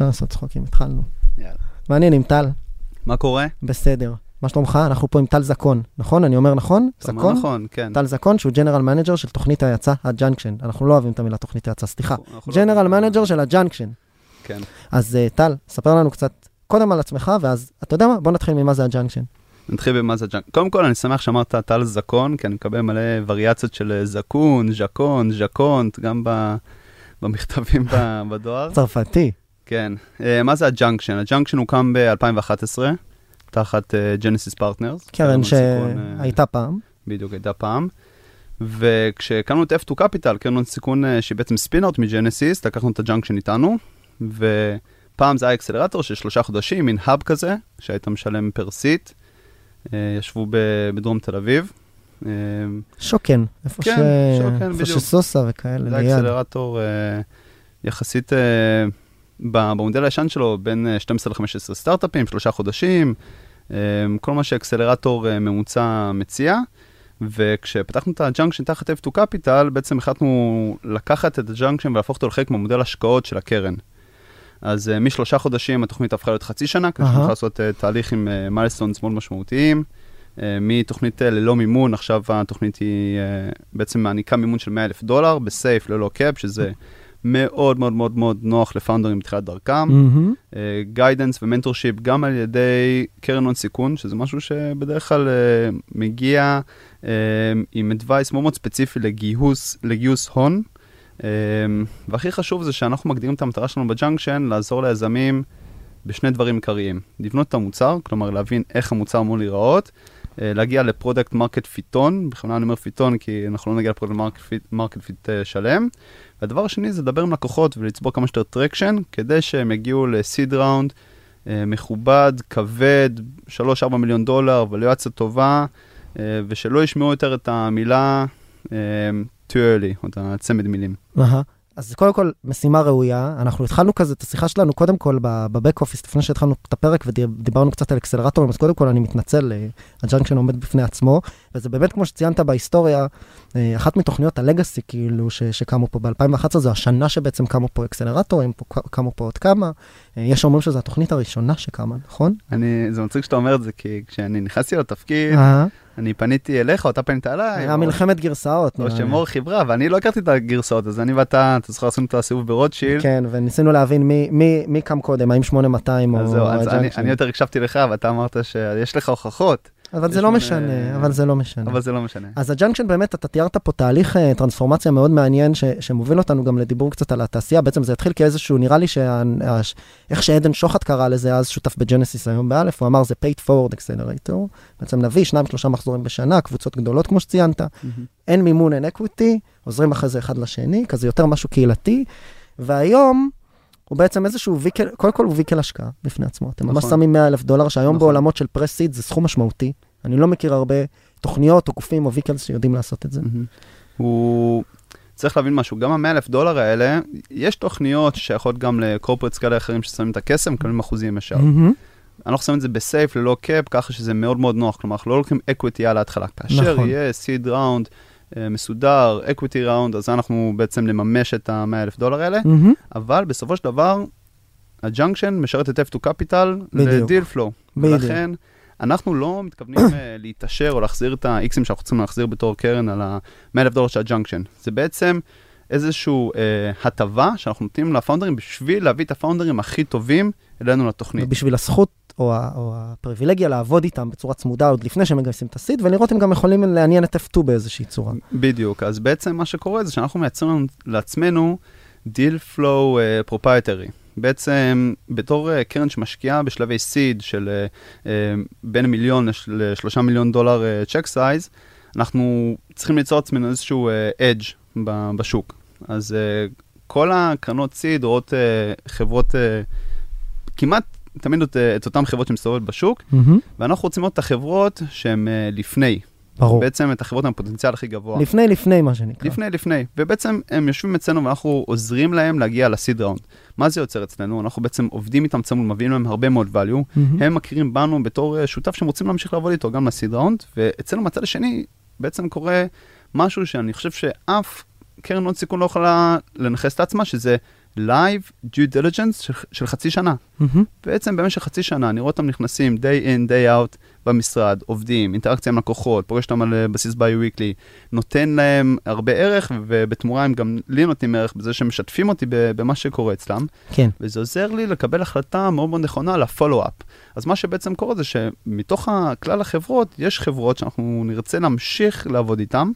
אפשר לעשות צחוקים, התחלנו. יאללה. מעניין עם טל, מה קורה? בסדר. מה שלומך? אנחנו פה עם טל זקון, נכון? אני אומר נכון? זקון? נכון, כן. טל זקון, שהוא general manager של תוכנית ההאצה, ה Junction. אנחנו לא אוהבים את המילה תוכנית ההאצה, סליחה. אנחנו לא- general manager של ה Junction. כן. אז אה, טל, ספר לנו קצת קודם על עצמך, ואז, אתה יודע מה? בוא נתחיל ממה זה ה Junction. נתחיל במה זה Junc. קודם כל, אני שמח שאמרת טל זקון, כי אני מקבל מלא וריאציות של אה, זקון, ז'קון, ז'קונט, גם ב- במכתבים בדואר. צרפתי. כן. אה, מה זה ה Junction? ה Junction הוקם ב-2011, תחת Genesis Partners. קרן שהייתה פעם. בדיוק, הייתה פעם. וכשהקמנו את F2 Capital, קרן הון סיכון אה, שהיא בעצם spin-out מ Genesis, לקחנו את ה Junction איתנו, ופעם זה היה accelerator של שלושה חודשים, מין hub כזה, שהיית משלם per seat. אה, ישבו בדרום תל אביב. שוקן. איפה כן, ש... שוקן, איפה בדיוק. שסוסה וכאלה, זה ליד. accelerator יחסית, ב- במודל הישן שלו, בין אה, 12 ל-15 סטארט-אפים, שלושה חודשים, אה, כל מה ש accelerator אה, ממוצע מציע. וכשפתחנו את ה Junction תחת F2 Capital, בעצם החלטנו לקחת את ה Junction ולהפוך אותו לחלק מהמודל השקעות של הקרן. אז uh, משלושה חודשים התוכנית הפכה להיות חצי שנה, כדי. שנוכל לעשות uh, תהליך עם milestones מאוד משמעותיים. Uh, מתוכנית uh, ללא מימון, עכשיו התוכנית היא uh, בעצם מעניקה מימון של 100 אלף דולר ב SAFE ללא cap, שזה מאוד מאוד מאוד מאוד נוח ל founderים בתחילת דרכם. guidance ו mentorship גם על ידי קרן הון סיכון, שזה משהו שבדרך כלל uh, מגיע uh, עם advice מאוד מאוד ספציפי לגיוס, לגיוס הון. Um, והכי חשוב זה שאנחנו מגדירים את המטרה שלנו ב Junction, לעזור ליזמים בשני דברים עיקריים. לבנות את המוצר, כלומר להבין איך המוצר אמור להיראות, uh, להגיע ל product market fitון, בכוונה אני אומר fitון כי אנחנו לא נגיע ל product market fit uh, שלם. והדבר השני זה לדבר עם לקוחות ולצבור כמה שיותר traction, כדי שהם יגיעו ל seed round אה, מכובד, כבד, 3-4 מיליון דולר, valuציה טובה, אה, ושלא ישמעו יותר את המילה אה, too early, או את הצמד מילים. אהה. אז קודם כל, משימה ראויה. אנחנו התחלנו כזה את השיחה שלנו קודם כל ב back office, לפני שהתחלנו את הפרק ודיברנו קצת על acceleratorים, אז קודם כל אני מתנצל, אה, ה Junction עומד בפני עצמו, וזה באמת כמו שציינת בהיסטוריה, אה, אחת מתוכניות ה legacy כאילו ש, שקמו פה ב-2011, זו השנה שבעצם קמו פה acceleratorים, פה, קמו פה עוד כמה. אה, יש אומרים שזו התוכנית הראשונה שקמה, נכון? אני, זה מצחיק שאתה אומר את זה, כי כשאני נכנסתי לתפקיד. אני פניתי אליך, או אתה פנית אליי, היה מלחמת גרסאות. או. שמור חיברה, ואני לא הכרתי את הגרסאות, אז אני ואתה, אתה זוכר, עשינו את הסיבוב ברוטשילד. כן, וניסינו להבין מי, קם קודם, האם 8200 או אז זהו. אני יותר הקשבתי לך, ואתה אמרת שיש לך הוכחות, אבל זה לא משנה, אבל זה לא משנה. אבל זה לא משנה. אז ה Junction באמת, אתה תיארת פה תהליך אה, טרנספורמציה מאוד מעניין, ש, שמוביל אותנו גם לדיבור קצת על התעשייה. בעצם זה התחיל כאיזשהו, נראה לי שאיך שעדן שוחט קרא לזה, אז שותף ב Genesis היום באלף, הוא אמר זה pay it forward accelerator. בעצם נביא שניים, שלושה מחזורים בשנה, קבוצות גדולות כמו שציינת. אין מימון, אין equity, עוזרים אחרי זה אחד לשני, כזה יותר משהו קהילתי. והיום, הוא בעצם איזשהו vehicle, קודם כל הוא vehicle השקעה בפני עצמו. אתם ממש נכון. שמים 100 אלף דולר, שהיום נכון. בעולמות של pre-seed זה סכום משמעותי. אני לא מכיר הרבה תוכניות או גופים או vehicles שיודעים לעשות את זה. הוא... צריך להבין משהו, גם ה-100 אלף דולר האלה, יש תוכניות ששייכות גם ל corporates כאלה אחרים ששמים את הכסף, מקבלים אחוזים ישר. אנחנו שמים את זה ב SAFE ללא cap, ככה שזה מאוד מאוד נוח, כלומר, אנחנו לא לוקחים equity על ההתחלה. כאשר נכון. יהיה seed round מסודר, equity round, אז אנחנו בעצם נממש את ה-100 אלף דולר האלה, מהמם. אבל בסופו של דבר, ה Junction משרת את F2 Capital. ל deal flow. ולכן, אנחנו לא מתכוונים אה, להתעשר או להחזיר את ה-Xים שאנחנו צריכים להחזיר בתור קרן על ה-100 אלף דולר של ה Junction. זה בעצם איזושהי אה, הטבה שאנחנו נותנים ל founderים בשביל להביא את ה founderים הכי טובים אלינו לתוכנית. ובשביל הזכות או, ה, או הפריבילגיה לעבוד איתם בצורה צמודה עוד לפני שהם מגייסים את ה seed, ולראות אם גם יכולים לעניין את F2 באיזושהי צורה. בדיוק, אז בעצם מה שקורה זה שאנחנו מייצרים לעצמנו deal flow proprietary. בעצם בתור uh, קרן שמשקיעה בשלבי seed של uh, uh, בין מיליון לש- לשלושה מיליון דולר check size, אנחנו צריכים ליצור עצמנו איזשהו edge בשוק. אז אה, כל הקרנות סיד רואות אה, חברות, אה, כמעט תמיד את, את אותן חברות שמסתובבות בשוק, מהמם. ואנחנו רוצים לראות את החברות שהן אה, לפני. ברור. בעצם את החברות עם הפוטנציאל הכי גבוה. לפני, לפני מה שנקרא. לפני, לפני. ובעצם הם יושבים אצלנו ואנחנו עוזרים להם להגיע לסיד ראונד. מה זה יוצר אצלנו? אנחנו בעצם עובדים איתם צמוד, מביאים להם הרבה מאוד value. מהמם. הם מכירים בנו בתור שותף שהם רוצים להמשיך לעבוד איתו גם לסיד ראונד, ואצלנו מהצד השני בעצם קורה משהו שאני חושב שאף קרן הון סיכון לא יכולה לנכס את עצמה, שזה Live due diligence של, של חצי שנה. מהמם. בעצם במשך חצי שנה אני רואה אותם נכנסים day in, day out במשרד, עובדים, אינטראקציה עם לקוחות, פוגש אותם על אה, בסיס ביו-ויקלי, נותן להם הרבה ערך, ובתמורה הם גם לי נותנים ערך בזה שהם משתפים אותי במה שקורה אצלם, כן. וזה עוזר לי לקבל החלטה מאוד מאוד נכונה על הפולו-אפ. אז מה שבעצם קורה זה שמתוך כלל החברות, יש חברות שאנחנו נרצה להמשיך לעבוד איתן,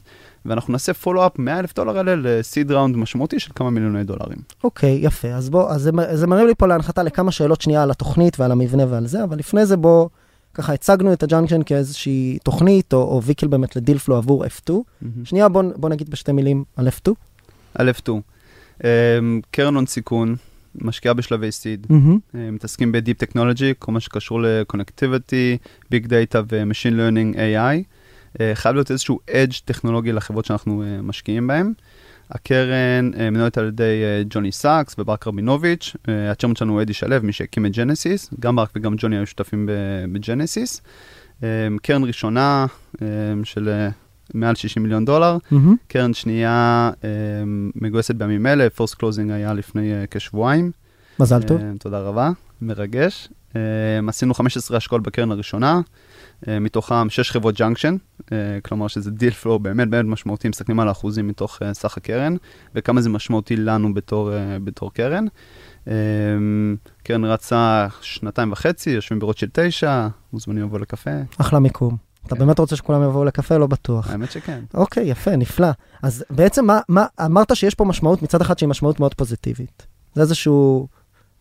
ואנחנו נעשה follow-up 100 אלף דולר האלה ל seed round משמעותי של כמה מיליוני דולרים. אוקיי, יפה. אז בוא, אז זה, זה מרים לי פה להנחתה לכמה שאלות שנייה על התוכנית ועל המבנה ועל זה, אבל לפני זה בוא, ככה הצגנו את ה Junction כאיזושהי תוכנית, או, או vehicle באמת ל deal flow עבור F2. שנייה, בוא, בוא נגיד בשתי מילים על F2. על F2. Um, קרן הון סיכון, משקיעה בשלבי seed, uh, מתעסקים ב deep technology, כל מה שקשור ל connectivity, big data ו machine learning AI. Uh, חייב להיות איזשהו edge טכנולוגי לחברות שאנחנו uh, משקיעים בהן. הקרן uh, מנוהלת על ידי ג'וני סאקס וברק רבינוביץ', ה chairman שלנו הוא אדי שלו, מי שהקים את Genesis, גם ברק וגם ג'וני היו שותפים ב Genesis. קרן ראשונה של מעל 60 מיליון דולר, מהמם. קרן שנייה אה, מגויסת בימים אלה, first closing היה לפני אה, כשבועיים. מזל טוב. אה, תודה רבה, מרגש. אה, עשינו 15 השקעות בקרן הראשונה, אה, מתוכם 6 חברות Junction, אה, כלומר שזה deal flow באמת באמת משמעותי, מסתכלים על האחוזים מתוך אה, סך הקרן, וכמה זה משמעותי לנו בתור, אה, בתור קרן. קרן רצה שנתיים וחצי, יושבים ברוטשילד 9, מוזמנים לבוא לקפה. אחלה מיקום. אתה כן. באמת רוצה שכולם יבואו לקפה? לא בטוח. האמת שכן. אוקיי, יפה, נפלא. אז בעצם מה, מה, אמרת שיש פה משמעות מצד אחד שהיא משמעות מאוד פוזיטיבית. זה איזשהו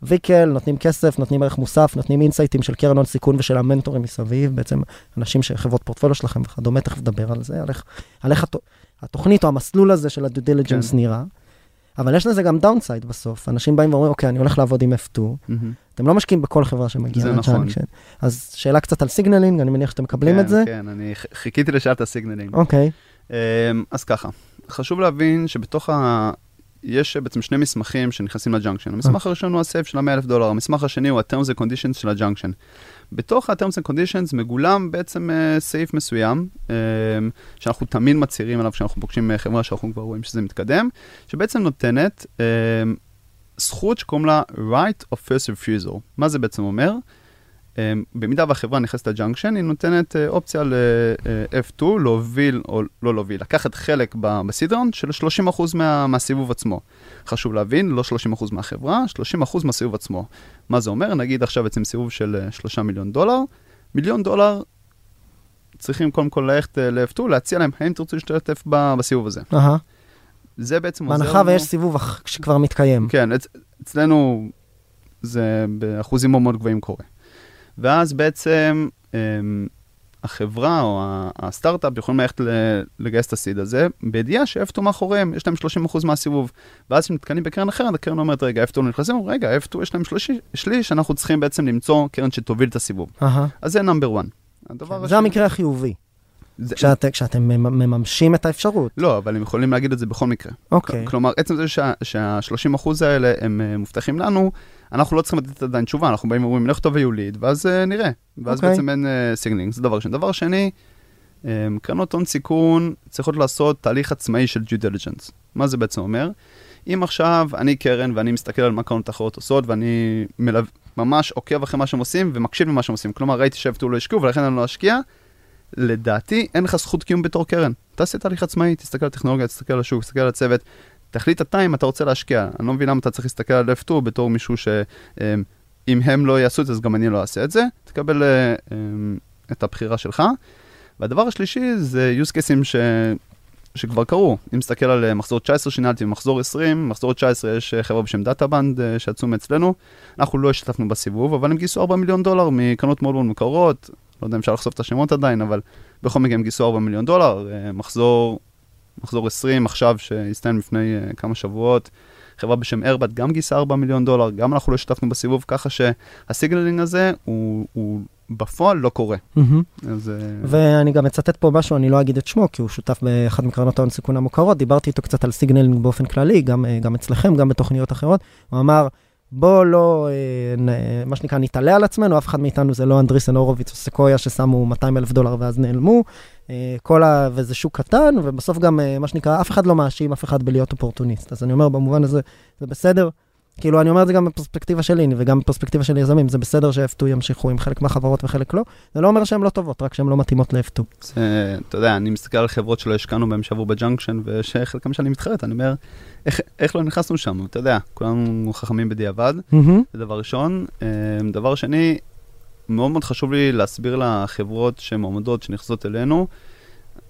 vehicle, נותנים כסף, נותנים ערך מוסף, נותנים insightים של קרן הון סיכון ושל המנטורים מסביב, בעצם אנשים שחברות פורטפוליו שלכם וכדומה, תכף נדבר על זה, על איך, על איך הת, התוכנית או המסלול הזה של ה due diligence כן. נראה. אבל יש לזה גם downside בסוף, אנשים באים ואומרים, אוקיי, אני הולך לעבוד עם F2, מהמם. אתם לא משקיעים בכל חברה שמגיעה זה נכון. ל Junction. אז שאלה קצת על signaling, אני מניח שאתם מקבלים כן, את זה. כן, אני ח- חיכיתי לשאלת ה signaling. אוקיי, אמ, אז ככה, חשוב להבין שבתוך. יש בעצם שני מסמכים שנכנסים ל Junction. המסמך הראשון הוא ה SAFE של ה-100 אלף דולר, המסמך השני הוא ה-terms and conditions של ה Junction. בתוך ה-terms and conditions מגולם בעצם uh, סעיף מסוים, um, שאנחנו תמיד מצהירים עליו כשאנחנו פוגשים uh, חברה שאנחנו כבר רואים שזה מתקדם, שבעצם נותנת um, זכות שקוראים לה right of first refusal. מה זה בעצם אומר? Um, במידה והחברה נכנסת ל Junction, היא נותנת uh, אופציה ל-F2 להוביל, או לא להוביל, לקחת חלק ב seed round של 30% מה, מהסיבוב עצמו. חשוב להבין, לא 30% מהחברה, 30% מהסיבוב עצמו. מה זה אומר? נגיד עכשיו בעצם סיבוב של uh, 3 מיליון דולר, מיליון דולר צריכים קודם כל ללכת uh, ל-F2, להציע להם, האם תרצו להשתתף בסיבוב הזה. אהה. זה בעצם עוזר בהנחה ויש סיבוב שכבר מתקיים. כן, אצ- אצלנו זה באחוזים מאוד מאוד גבוהים קורה. ואז בעצם אמ, החברה או הסטארט-אפ יכולים ללכת לגייס את הסיד הזה, בידיעה שאפטו מאחוריהם, יש להם 30% מהסיבוב. ואז כשהם נתקנים בקרן אחרת, הקרן אומרת, רגע, אפטו נכנסים, רגע, אפטו יש להם שלישי- שליש, אנחנו צריכים בעצם למצוא קרן שתוביל את הסיבוב. אהה. אז זה נאמבר 1. הדבר כן, זה המקרה החיובי, זה- כשאת- כשאתם ממ- מממשים את האפשרות. לא, אבל הם יכולים להגיד את זה בכל מקרה. אוקיי. כלומר, עצם זה שה-30% האלה הם אה, מובטחים לנו, אנחנו לא צריכים לתת עדיין תשובה, אנחנו באים ואומרים, לך תביאו lead, ואז אה, נראה. ואז אוקיי. בעצם אין סיגנינג, זה דבר ראשון. דבר שני, אה, קרנות הון סיכון צריכות לעשות תהליך עצמאי של due diligence. מה זה בעצם אומר? אם עכשיו אני קרן ואני מסתכל על מה קרנות אחרות עושות, ואני מלו... ממש עוקב אחרי מה שהם עושים ומקשיב למה שהם עושים, כלומר ראיתי ש F2 לא השקיעו ולכן אני לא אשקיע, לדעתי אין לך זכות קיום בתור קרן. תעשה תהליך עצמאי, תסתכל על הטכנולוגיה, תסתכל על השוק, תסתכל על הצוות, תחליט אתה אם אתה רוצה להשקיע. אני לא מבין למה אתה צריך להסתכל על F2 בתור מישהו שאם הם לא יעשו את זה, אז גם אני לא אעשה את זה. תקבל אה, אמ, את הבחירה שלך. והדבר השלישי זה use cases ש... שכבר קרו. אם נסתכל על אה, מחזור 19 שינלתי ומחזור 20, מחזור 19 יש אה, חברה בשם דאטה בנד אה, שיצאו מאצלנו. אנחנו לא השתתפנו בסיבוב, אבל הם גייסו 4 מיליון דולר מקרנות מאוד מאוד מקורות. לא יודע אם אפשר לחשוף את השמות עדיין, אבל בכל מקרה הם גייסו 4 מיליון דולר, מחזור מחזור 20 עכשיו, שהסתיים לפני uh, כמה שבועות. חברה בשם ארבט גם גייסה 4 מיליון דולר, גם אנחנו לא השתתפנו בסיבוב, ככה שה signaling הזה הוא, הוא בפועל לא קורה. Mm-hmm. אז... אה, ואני גם אצטט פה משהו, אני לא אגיד את שמו, כי הוא שותף באחת מקרנות ההון סיכון המוכרות, דיברתי איתו קצת על signaling באופן כללי, גם, אה, גם אצלכם, גם בתוכניות אחרות. הוא אמר, בוא לא, אה, מה שנקרא, נתעלה על עצמנו, אף אחד מאיתנו זה לא Andreessen Horowitz או סקויה ששמו 200 אלף דולר ואז נעלמו. אה, כל ה... וזה שוק קטן, ובסוף גם, אה, מה שנקרא, אף אחד לא מאשים אף אחד בלהיות אופורטוניסט. אז אני אומר, במובן הזה, זה בסדר. כאילו, אני אומר את זה גם בפרספקטיבה שלי, וגם בפרספקטיבה של יזמים, זה בסדר ש-F2 ימשיכו עם חלק מהחברות וחלק לא. זה לא אומר שהן לא טובות, רק שהן לא מתאימות ל-F2. זה, אתה יודע, אני מסתכל על חברות שלא השקענו בהן שעברו ב Junction, ושחלקם שאני מתחרט, אני אומר, איך, איך לא נכנסנו שם? אתה יודע, כולנו חכמים בדיעבד, זה דבר ראשון. אה, דבר שני, מאוד מאוד חשוב לי להסביר לחברות שמועמדות, שנכנסות אלינו,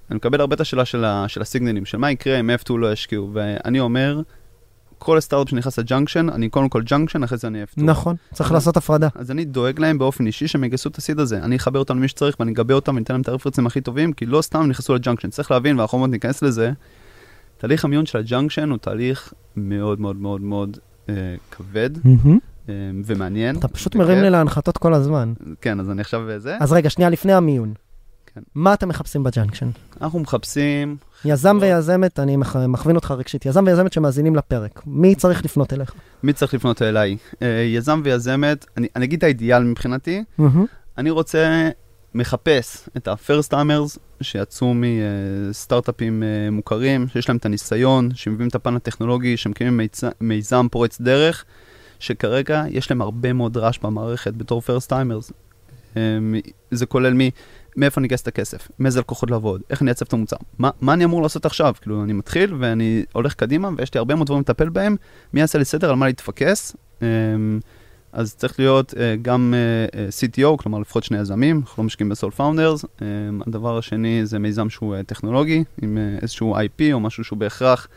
אני מקבל הרבה את השאלה של, ה, של הסיגנלים, של מה יקרה אם F2 לא ישקיעו, ואני אומר, כל סטארטאפ שנכנס ל Junction, אני קודם כל Junction, אחרי זה אני F2. נכון, צריך אז- לעשות הפרדה. אז אני דואג להם באופן אישי שהם יגייסו את ה seed הזה. אני אחבר אותם למי שצריך ואני אגבה אותם ואני אתן להם את הרפרנסים הכי טובים, כי לא סתם נכנסו ל Junction. צריך להבין, ואנחנו עוד ניכנס לזה, תהליך המיון של ה Junction הוא תהליך מאוד מאוד מאוד מאוד אה, כבד אה, ומעניין. אתה פשוט. מרים לי להנחתות כל הזמן. כן, אז אני עכשיו אה, זה. אז רגע, שנייה לפני המיון. כן. מה אתם מחפשים ב Junction? אנחנו מחפשים, יזם ויזמת, אני מכ- מכווין אותך רגשית, יזם ויזמת שמאזינים לפרק. מי צריך לפנות אליך? מי צריך לפנות אליי? אה, יזם ויזמת, אני אני אגיד את האידיאל מבחינתי, אני רוצה, מחפש את ה-first timers שיצאו מסטארט-אפים אה, מוכרים, שיש להם את הניסיון, שמביאים את הפן הטכנולוגי, שמקימים מיצ... מיזם פורץ דרך, שכרגע יש להם הרבה מאוד רעש במערכת בתור first timers. אה, זה כולל מי, מאיפה אני אגייס את הכסף, מאיזה לקוחות לעבוד, איך אני אעצב את המוצר, מה, מה אני אמור לעשות עכשיו? כאילו, אני מתחיל ואני הולך קדימה ויש לי הרבה מאוד דברים לטפל בהם, מי יעשה לי סדר על מה להתפקס? אה, אז צריך להיות uh, גם uh, uh, CTO, כלומר לפחות שני יזמים, אנחנו לא משקיעים ב solo founders. Um, הדבר השני זה מיזם שהוא טכנולוגי, עם איזשהו IP או משהו שהוא בהכרח,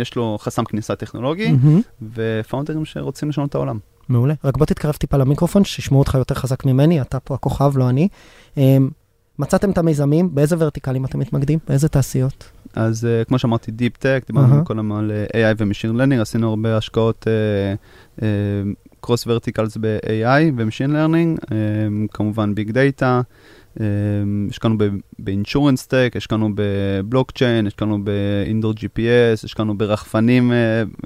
יש לו חסם כניסה טכנולוגי, מהמם. ופאונדרים שרוצים לשנות את העולם. מעולה. רק בוא תתקרב טיפה למיקרופון, שישמעו אותך יותר חזק ממני, אתה פה הכוכב, לא אני. אמ, מצאתם את המיזמים, באיזה ורטיקלים אתם מתמקדים? באיזה תעשיות? אז uh, כמו שאמרתי, Deep Tech, דיברנו uh-huh. הזמן על uh, AI ו-Machine Learning, עשינו הרבה השקעות uh, uh, Cross Verticals ב-AI ו-Machine Learning, uh, כמובן Big Data, השקענו ב- ב-Insurance Tech, השקענו בבלוקצ'יין, השקענו ב-Indoor GPS, השקענו ברחפנים uh,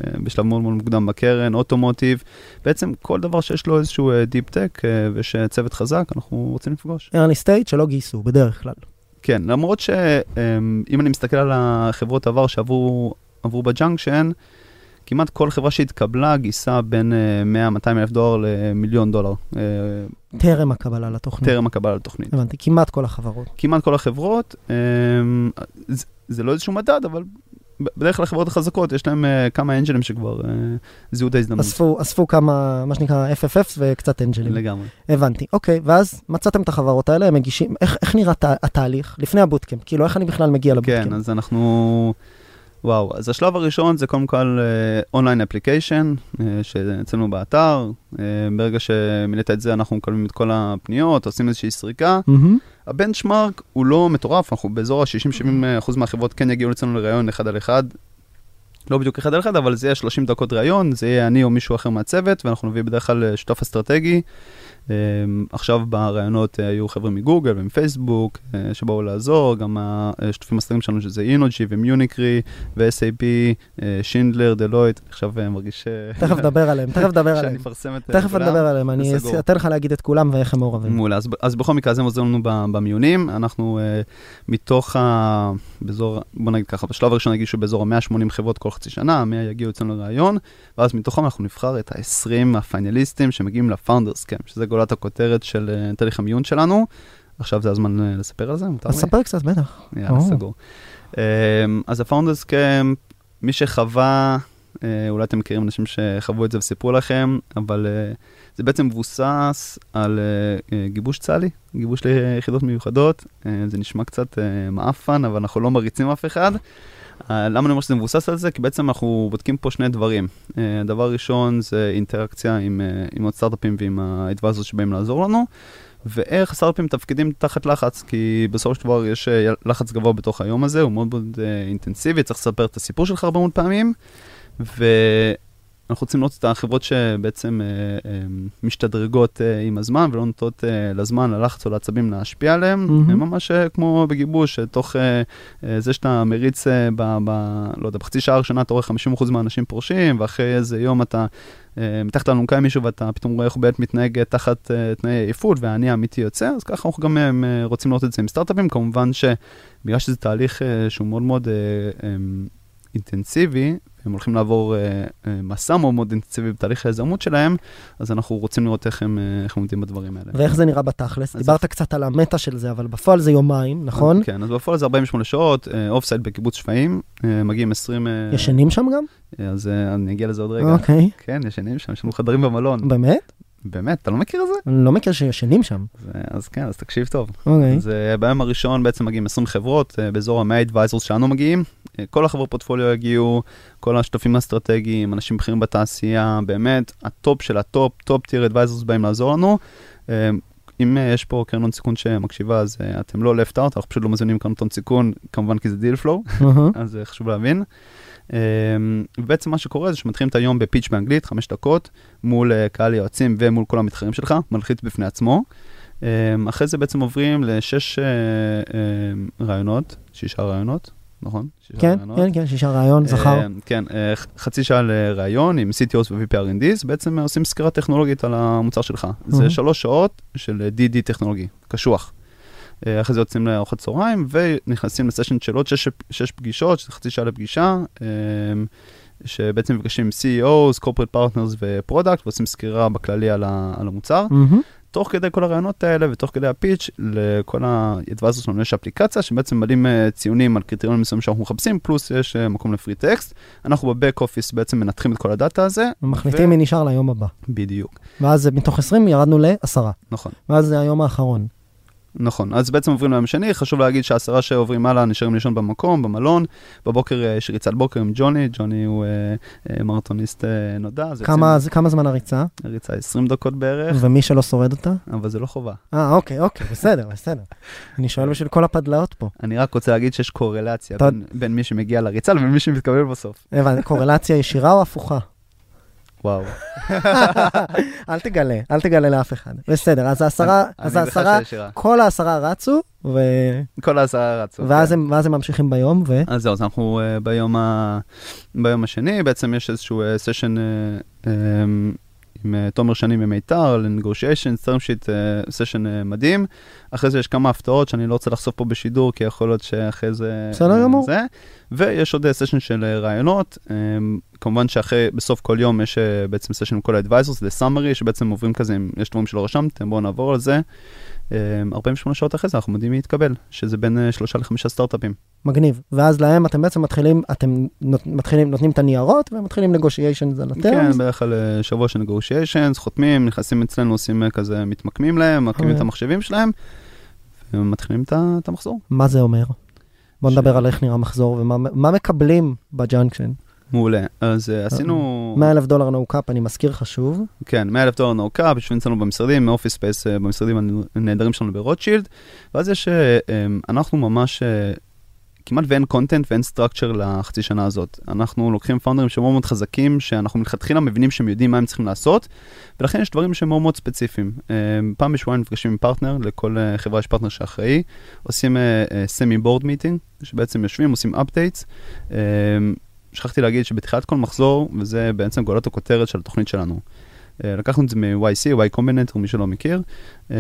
uh, בשלב מאוד מאוד מוקדם בקרן, automotive, בעצם כל דבר שיש לו איזשהו Deep Tech uh, ויש צוות חזק, אנחנו רוצים לפגוש. early stage שלא גייסו, בדרך כלל. כן, למרות שאם אני מסתכל על החברות עבר שעברו עברו ב Junction, כמעט כל חברה שהתקבלה גייסה בין 100-200 אלף דולר למיליון דולר, אה, טרם הקבלה לתוכנית. טרם הקבלה לתוכנית. הבנתי, כמעט כל החברות. כמעט כל החברות, אה, זה- זה לא איזשהו מדד, אבל בדרך כלל החברות החזקות, יש להם אה, כמה אנג'לים שכבר אה, זיהו את ההזדמנות. אספו, אספו כמה, מה שנקרא FFFs וקצת אנג'לים. לגמרי. הבנתי, אוקיי, ואז מצאתם את החברות האלה, הם מגישים, איך, איך נראה תה, התהליך לפני הבוטקאמפ? כאילו, איך אני בכלל מגיע לבוטקאמפ? כן, אז אנחנו... וואו, אז השלב הראשון זה קודם כל online application, שאצלנו באתר. אה, ברגע שמילאת את זה, אנחנו מקבלים את כל הפניות, עושים איזושהי סריקה. מהמם. ה benchmark הוא לא מטורף, אנחנו באזור ה-60-70% מהחברות כן יגיעו אצלנו לראיון אחד על אחד. לא בדיוק אחד על אחד, אבל זה יהיה 30 דקות ראיון, זה יהיה אני או מישהו אחר מהצוות, ואנחנו נביא בדרך כלל אה, שותף אסטרטגי. אה, עכשיו בראיונות אה, היו חבר'ה מגוגל ומפייסבוק אה, שבאו לעזור, גם השותפים האסטרטגיים שלנו שזה innogy ו Munich Re ו-SAP, Schindler, Deloitte, עכשיו מרגיש תכף נדבר עליהם, תכף נדבר שאני עליהם. אפרסם את אה, תכף כולם. נדבר עליהם, אני זה. אתן לך להגיד את כולם ואיך הם מעורבים. מעולה, אז, אז בכל מקרה, אז הם עוזרים לנו במיונים, אנחנו מתוך ה... באזור, בוא נגיד ככה, בשלב הראשון הגישו באזור ה-180 חברות כל חצי שנה, 100 יגיעו אצלנו לראיון, ואז מתוכם אנחנו נבחר את ה-20 הפיינליסטים שמגיעים ל Founders Camp, שזה גולת הכותרת של uh, תהליך המיון שלנו. עכשיו זה הזמן uh, לספר על זה, מותר לי? ספר קצת, בטח. יאללה. סגור. Um, אז הפאונדרס קאמפ, מי שחווה, uh, אולי אתם מכירים אנשים שחוו את זה וסיפרו לכם, אבל זה בעצם מבוסס על גיבוש צה"לי, גיבוש ליחידות מיוחדות. זה נשמע קצת מעפן, אבל אנחנו לא מריצים אף אחד. אה, למה אני אומר שזה מבוסס על זה? כי בעצם אנחנו בודקים פה שני דברים. אה, דבר ראשון זה אינטראקציה עם, אה, עם עוד סטארט-אפים ועם האדוויזות שבאים לעזור לנו, ואיך הסטארט-אפים מתפקדים תחת לחץ, כי בסופו של דבר יש אה, לחץ גבוה בתוך היום הזה, הוא מאוד מאוד אה, אינטנסיבי, צריך לספר את הסיפור שלך הרבה מאוד פעמים, ואנחנו רוצים לראות את החברות שבעצם אה, אה, משתדרגות אה, עם הזמן ולא נוטות אה, לזמן, ללחץ או לעצבים להשפיע עליהם. הם ממש אה, כמו בגיבוש, אה, תוך אה, אה, זה שאתה מריץ, אה, ב, ב, לא יודע, בחצי שעה הראשונה אתה רואה 50% מהאנשים פורשים, ואחרי איזה יום אתה אה, מתחת לאלונקה עם מישהו ואתה פתאום רואה איך הוא באמת מתנהג אה, תחת תנאי עייפות והאני האמיתי יוצא, אז ככה אנחנו גם רוצים לראות את זה עם סטארט-אפים, כמובן שבגלל שזה תהליך שהוא מאוד מאוד אה, אינטנסיבי, הם הולכים לעבור אה, אה, מסע מאוד מאוד אינטנסיבי בתהליך היזמות שלהם, אז אנחנו רוצים לראות איך הם, אה, איך הם עומדים בדברים האלה. ואיך זה נראה בתכלס? דיברת קצת על המטה של זה, אבל בפועל זה יומיים, נכון? כן, אז בפועל זה 48 שעות, off-site בקיבוץ שפיים, אה, מגיעים 20... אה, ישנים שם גם? אז אה, אני אגיע לזה עוד רגע. אוקיי. כן, ישנים שם, יש לנו חדרים במלון. באמת? באמת, אתה לא מכיר את זה? אני לא מכיר שישנים שם. זה- אז כן, אז תקשיב טוב. אוקיי. אז אה, ביום הראשון בעצם מגיעים 20 חברות, אה, באזור ה-100 advisors שלנו מגיעים. אה, כל החברות פורטפוליו יגיעו, כל השותפים האסטרטגיים, אנשים בכירים בתעשייה, באמת, הטופ של הטופ, top tier advisors באים לעזור לנו. אה, אם יש פה קרן הון סיכון שמקשיבה, אז אתם לא left out, אנחנו פשוט לא מזמינים קרנות הון סיכון, כמובן כי זה deal flow. אהה. אז חשוב להבין. אמ, ובעצם מה שקורה זה שמתחילים את היום בפיץ' באנגלית, חמש דקות, מול אה, קהל יועצים ומול כל המתחרים שלך, מלחיץ בפני עצמו. אמ, אחרי זה בעצם עוברים לשש אה, אמ, ראיונות, שישה ראיונות, נכון? כן, ראיונות. כן, כן, שישה ראיון, זכר. כן, אה, חצי שעה לראיון עם CTOs ו-VP R&D, בעצם עושים סקירה טכנולוגית על המוצר שלך. זה אהה. שלוש שעות של DD טכנולוגי, קשוח. אה, אחרי זה יוצאים לארוחת צהריים ונכנסים לסשן של עוד שש, שש פגישות, שזה חצי שעה לפגישה, אמ, שבעצם נפגשים עם CEOs, corporate partners ו-product, ועושים סקירה בכללי על, ה, על המוצר. מהמם. תוך כדי כל הראיונות האלה ותוך כדי הפיץ', לכל ה-advisor שלנו יש אפליקציה שבעצם מעלים אה, ציונים על קריטריונים מסוימים שאנחנו מחפשים, פלוס יש אה, מקום לפרי טקסט. אנחנו בבק אופיס בעצם מנתחים את כל הדאטה הזה. ומחליטים ו- מי נשאר ליום הבא. בדיוק, ואז מתוך 20 ירדנו לעשרה. נכון. ואז זה היום האחרון. נכון, אז בעצם עוברים ליום שני, חשוב להגיד שהעשרה שעוברים הלאה נשארים לישון במקום, במלון, בבוקר אה, יש ריצת בוקר עם ג'וני, ג'וני הוא אה, אה, מרתוניסט אה, נודע, כמה זה- כמה זמן הריצה? יוצאים ריצה 20 דקות בערך, ומי שלא שורד אותה? אבל זה לא חובה. אה, אוקיי, אוקיי, בסדר, בסדר. אני שואל בשביל כל הפדלאות פה. אני רק רוצה להגיד שיש קורלציה בין, בין מי שמגיע לריצה לבין מי שמתקבל בסוף. הבנתי, קורלציה ישירה או הפוכה? וואו. אל תגלה, אל תגלה לאף אחד. בסדר, אז העשרה, אז העשרה. כל העשרה רצו, ו... כל העשרה רצו. ואז כן. הם ואז הם ממשיכים ביום, ו... אז זהו, אז אנחנו uh, ביום, ה... ביום השני, בעצם יש איזשהו סשן uh, um, עם uh, תומר שני ממיתר, לנגושיישן, סטרם שיט, סשן אה, מדהים. אחרי זה יש כמה הפתעות שאני לא רוצה לחשוף פה בשידור, כי יכול להיות שאחרי זה... בסדר אה, גמור. ויש עוד סשן של ראיונות. כמובן שאחרי, בסוף כל יום יש בעצם סשן עם כל ה-advisors, זה summary, שבעצם עוברים כזה, אם יש דברים שלא רשמתם, בואו נעבור על זה. אמ, 48 שעות אחרי זה אנחנו יודעים מי יתקבל, שזה בין אה, שלושה לחמישה סטארט-אפים. מגניב. ואז להם אתם בעצם מתחילים, אתם נות- מתחילים, נותנים את הניירות, ומתחילים negotiations על כן, ה-terms. בערך על אה, שבוע של negotiations, חותמים, נכנסים אצלנו, עושים אה, כזה, מתמקמים להם, מקימים את אוקיי. המחשבים שלהם, ומתחילים את את המחזור. מה זה אומר? בוא ש- נדבר על איך נראה מחזור ומה מה מקבלים בג'אנקשן. מעולה. אז אה, עשינו, 100 אלף דולר no cap, אני מזכיר חשוב. כן, 100 אלף דולר נורקה, יושבים אצלנו במשרדים, office space, אה, במשרדים הנהדרים שלנו ברוטשילד, ואז יש, אה, אה, אנחנו ממש, כמעט ואין content ואין structure לחצי שנה הזאת. אנחנו לוקחים פאונדרים שמאוד מאוד חזקים, שאנחנו מלכתחילה מבינים שהם יודעים מה הם צריכים לעשות, ולכן יש דברים שהם מאוד מאוד ספציפיים. פעם בשבועיים נפגשים עם פרטנר, לכל חברה יש פרטנר שאחראי, עושים semi board meeting, שבעצם יושבים, עושים updates. שכחתי להגיד שבתחילת כל מחזור, וזה בעצם גולת הכותרת של התוכנית שלנו. אה, לקחנו את זה מ-YC, Y Combinator, מי שלא מכיר. אה,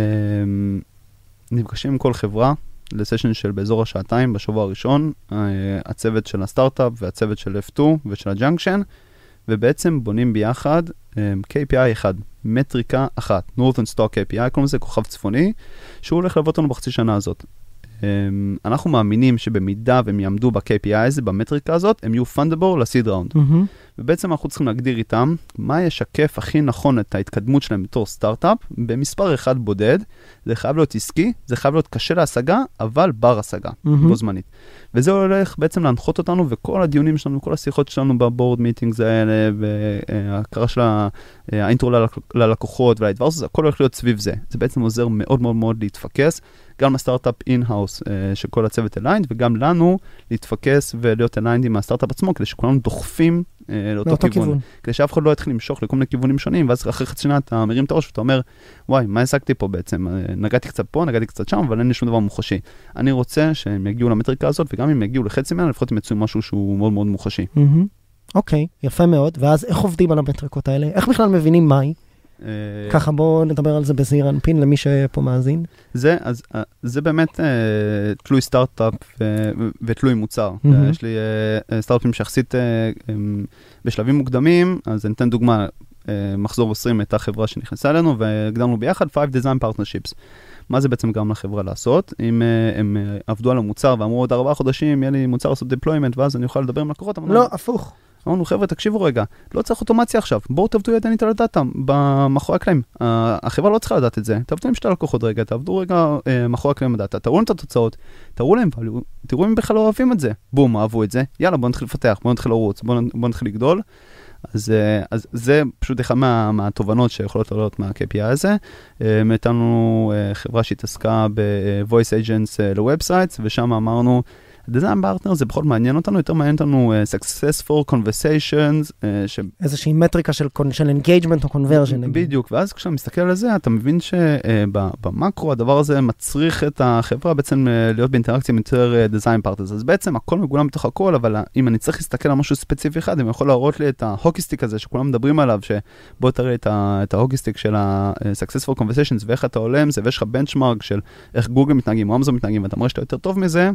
נפגשים עם כל חברה לסשן של באזור השעתיים בשבוע הראשון, אה, הצוות של הסטארט-אפ והצוות של F2 ושל הג'אנקשן, ובעצם בונים ביחד אה, KPI אחד, מטריקה אחת, Northern Star KPI, קוראים לזה כוכב צפוני, שהוא הולך ללוות אותנו בחצי שנה הזאת. אה, אנחנו מאמינים שבמידה והם יעמדו ב-KPI הזה, במטריקה הזאת, הם יהיו פונדבור לסיד ראונד. מהמם. ובעצם אנחנו צריכים להגדיר איתם מה ישקף הכי נכון את ההתקדמות שלהם בתור סטארט-אפ במספר אחד בודד. זה חייב להיות עסקי, זה חייב להיות קשה להשגה, אבל בר השגה, מהמם. בו זמנית. וזה הולך בעצם להנחות אותנו, וכל הדיונים שלנו, כל השיחות שלנו ב-board meetings האלה, וההכרה של האינטרו ללק- ללקוחות וה-advisors, הכל הולך להיות סביב זה. זה בעצם עוזר מאוד מאוד מאוד להתפקס, גם לסטארט-אפ in-house שכל הצוות aligned, וגם לנו להתפקס ולהיות aligned עם הסטארט-אפ עצמו, כדי שכולנו דוחפים לאותו לאותו כיוון. כיוון. כדי שאף אחד לא יתחיל למשוך לכל מיני כיוונים שונים, ואז אחרי חצי שנה אתה מרים את הראש ואתה אומר, וואי, מה השגתי פה בעצם? אה, נגעתי קצת פה, נגעתי קצת שם, אבל אין לי שום דבר מוחשי. אני רוצה שהם יגיעו למטריקה הזאת, וגם אם יגיעו לחצי ממנה, לפחות הם יצאו משהו שהוא מאוד מאוד מוחשי. אוקיי, יפה מאוד. ואז איך עובדים על המטריקות האלה? איך בכלל מבינים מהי? אה, ככה בואו נדבר על זה בזעיר אנפין למי שפה מאזין. זה, אז, אה, זה באמת אה, תלוי סטארט-אפ ו- ותלוי מוצר. אה, יש לי אה, אה, סטארט-אפים שיחסית אה, הם בשלבים מוקדמים, אז אני אתן דוגמה, אה, מחזור 20 הייתה חברה שנכנסה אלינו והגדרנו ביחד 5 Design Partnerships. מה זה בעצם גרם לחברה לעשות? אם אה, הם אה, עבדו על המוצר ואמרו עוד ארבעה חודשים, יהיה לי מוצר לעשות deployment ואז אני אוכל לדבר עם לקוחות, לא, הפוך. אמרנו, חבר'ה, תקשיבו רגע, לא צריך אוטומציה עכשיו, בואו תעבדו ידנית על הדאטה מאחורי הקלעים. החברה לא צריכה לדעת את זה, תעבדו עם שתי לקוחות רגע, תעבדו רגע אה, מאחורי הקלעים בדאטה, תראו להם את התוצאות, תראו להם תראו אם בכלל לא אוהבים את זה. בום, אהבו את זה, יאללה, בואו נתחיל לפתח, בואו נתחיל לרוץ, בואו בוא נתחיל לגדול. אז, אה, אז זה פשוט אחד מה, מהתובנות שיכולות לעלות מה-KPI הזה. הייתה לנו אה, חברה שהתעסקה ב-voice agents ל-websites, ושם אמרנו, design partner זה פחות מעניין אותנו, יותר מעניין אותנו אה, successful conversations, אה, ש... איזושהי מטריקה של, של engagement או conversion. נגיד. בדיוק, ואז כשאתה מסתכל על זה, אתה מבין שבמקרו הדבר הזה מצריך את החברה בעצם אה, להיות באינטראקציה עם יותר אה, design partners. אז בעצם הכל מגולם בתוך הכל, אבל אה, אם אני צריך להסתכל על משהו ספציפי אחד, אני יכול להראות לי את ה-hockey stick הזה שכולם מדברים עליו, שבוא תראה את, ה- את ה-hockey stick של ה-successful conversations ואיך אתה עולה עם זה, ויש לך בנצ'מארק של איך גוגל מתנהגים או אמזון מתנהגים, ואתה מראה שאתה יותר טוב מזה,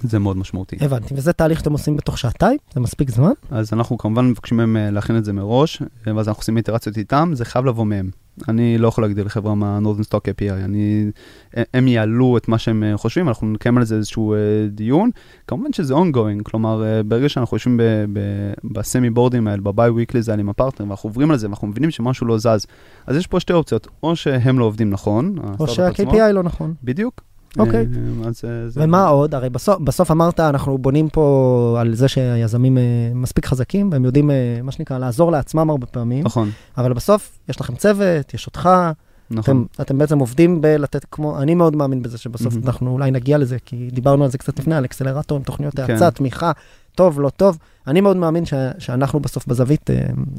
זה מאוד משמעותי. הבנתי, וזה תהליך שאתם עושים בתוך שעתיים? זה מספיק זמן? אז אנחנו כמובן מבקשים מהם אה, להכין את זה מראש, אה, ואז אנחנו עושים איטרציות איתם, זה חייב לבוא מהם. אני לא יכול להגדיר לחברה מה ה-North Star KPI, אני, אה, הם יעלו את מה שהם חושבים, אנחנו נקיים על זה איזשהו דיון. כמובן שזה ongoing, כלומר, ברגע שאנחנו יושבים ב-semi boardים האלה, ב-bi-weeklies האלה עם ה-partner, ואנחנו עוברים על זה, ואנחנו מבינים שמשהו לא זז, אז יש פה שתי אופציות, או שהם לא עובדים נכון, או שה-KPI לא נכון. בדיוק. אוקיי. אה, אה. ומה עוד? הרי בסוף, אמרת, אנחנו בונים פה על זה שהיזמים אה, מספיק חזקים, והם יודעים, מה שנקרא, לעזור לעצמם הרבה פעמים, נכון, אבל בסוף יש לכם צוות, יש אותך, נכון. אתם, אתם בעצם עובדים בלתת כמו, אני מאוד מאמין בזה שבסוף מהמם. אנחנו אולי נגיע לזה, כי דיברנו על זה קצת לפני, על אקסלרטורים, תוכניות כן. האצה, תמיכה, טוב, לא טוב. אני מאוד מאמין ש, שאנחנו בסוף בזווית,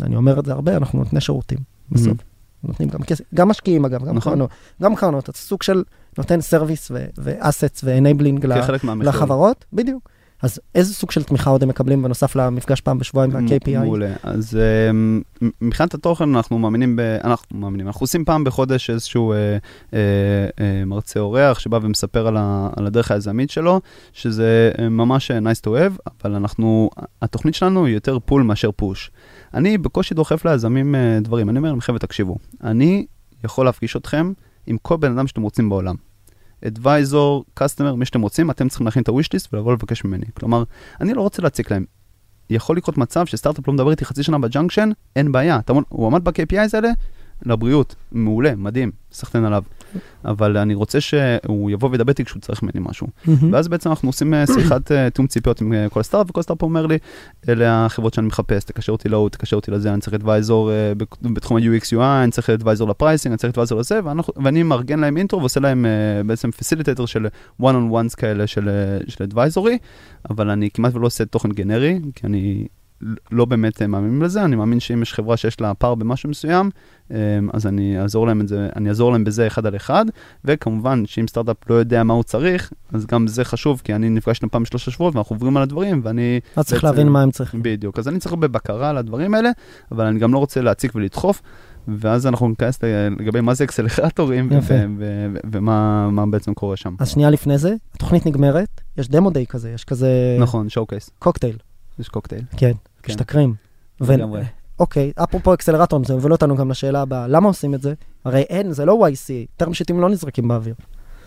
אני אומר את זה הרבה, אנחנו נותני שירותים, בסוף. מהמם. נותנים גם כסף, גם משקיעים אגב, גם נכון. קרנות, גם קרנות, אתה סוג של נותן service ו-assets ו-enabling. לחברות, בדיוק. אז איזה סוג של תמיכה עוד הם מקבלים בנוסף למפגש פעם בשבועיים וה-KPI? מעולה. אז אמ, מבחינת התוכן אנחנו מאמינים, ב... אנחנו מאמינים, אנחנו עושים פעם בחודש איזשהו אה, אה, אה, מרצה אורח שבא ומספר על, ה... על הדרך היזמית שלו, שזה אה, ממש אה, nice to have, אבל אנחנו, התוכנית שלנו היא יותר pull מאשר push. אני בקושי דוחף ליזמים אה, דברים, אני אומר להם, חבר'ה, תקשיבו, אני יכול להפגיש אתכם עם כל בן אדם שאתם רוצים בעולם. Advisor, customer, מי שאתם רוצים, אתם צריכים להכין את list ולבוא לבקש ממני. כלומר, אני לא רוצה להציק להם. יכול לקרות מצב שסטארט-אפ לא מדבר איתי חצי שנה בג'אנקשן, אין בעיה. אתה, הוא עמד ב-KPIs האלה, לבריאות, מעולה, מדהים, סחטיין עליו. אבל אני רוצה שהוא יבוא וידבר איתי כשהוא צריך ממני משהו. ואז בעצם אנחנו עושים אה, שיחת אה, תיאום ציפיות עם אה, כל סטארט, וכל סטארט אומר לי, אלה החברות שאני מחפש, תקשר אותי להוא, תקשר אותי לזה, אני צריך אדוויזור בתחום ה-UX UI, אני צריך אדוויזור לפרייסינג, אני צריך אדוויזור לזה, ואני מארגן להם אינטרו ועושה להם בעצם פסיליטטור של one on ones כאלה של של אדוויזורי, אבל אני כמעט ולא עושה תוכן גנרי, כי אני לא באמת אה, מאמין לזה, אני מאמין שאם יש חברה שיש לה פער במשהו מסוים, אה, אז אני אעזור להם, זה, אני אעזור להם בזה אחד על אחד, וכמובן שאם סטארט-אפ לא יודע מה הוא צריך, אז גם זה חשוב, כי אני נפגש איתם פעם בשלושה שבועות ואנחנו עוברים על הדברים, ואני... אז צריך בעצם- להבין מה הם צריכים. בדיוק, אז אני צריך הרבה בקרה על הדברים האלה, אבל אני גם לא רוצה להציק ולדחוף, ואז אנחנו ניכנס לגבי מה זה אקסלרטורים, ומה מה בעצם קורה שם. אז שנייה לפני זה, התוכנית נגמרת, יש דמו דיי כזה, יש כזה נכון, שואו קייס, קוקטייל, יש קוקטייל. כן, כן. משתכרים. ו- לגמרי. אוקיי, אפרופו אקסלרטורים, זה מוביל אותנו גם לשאלה הבאה, למה עושים את זה? הרי אין, זה לא YC, term sheetים לא נזרקים באוויר.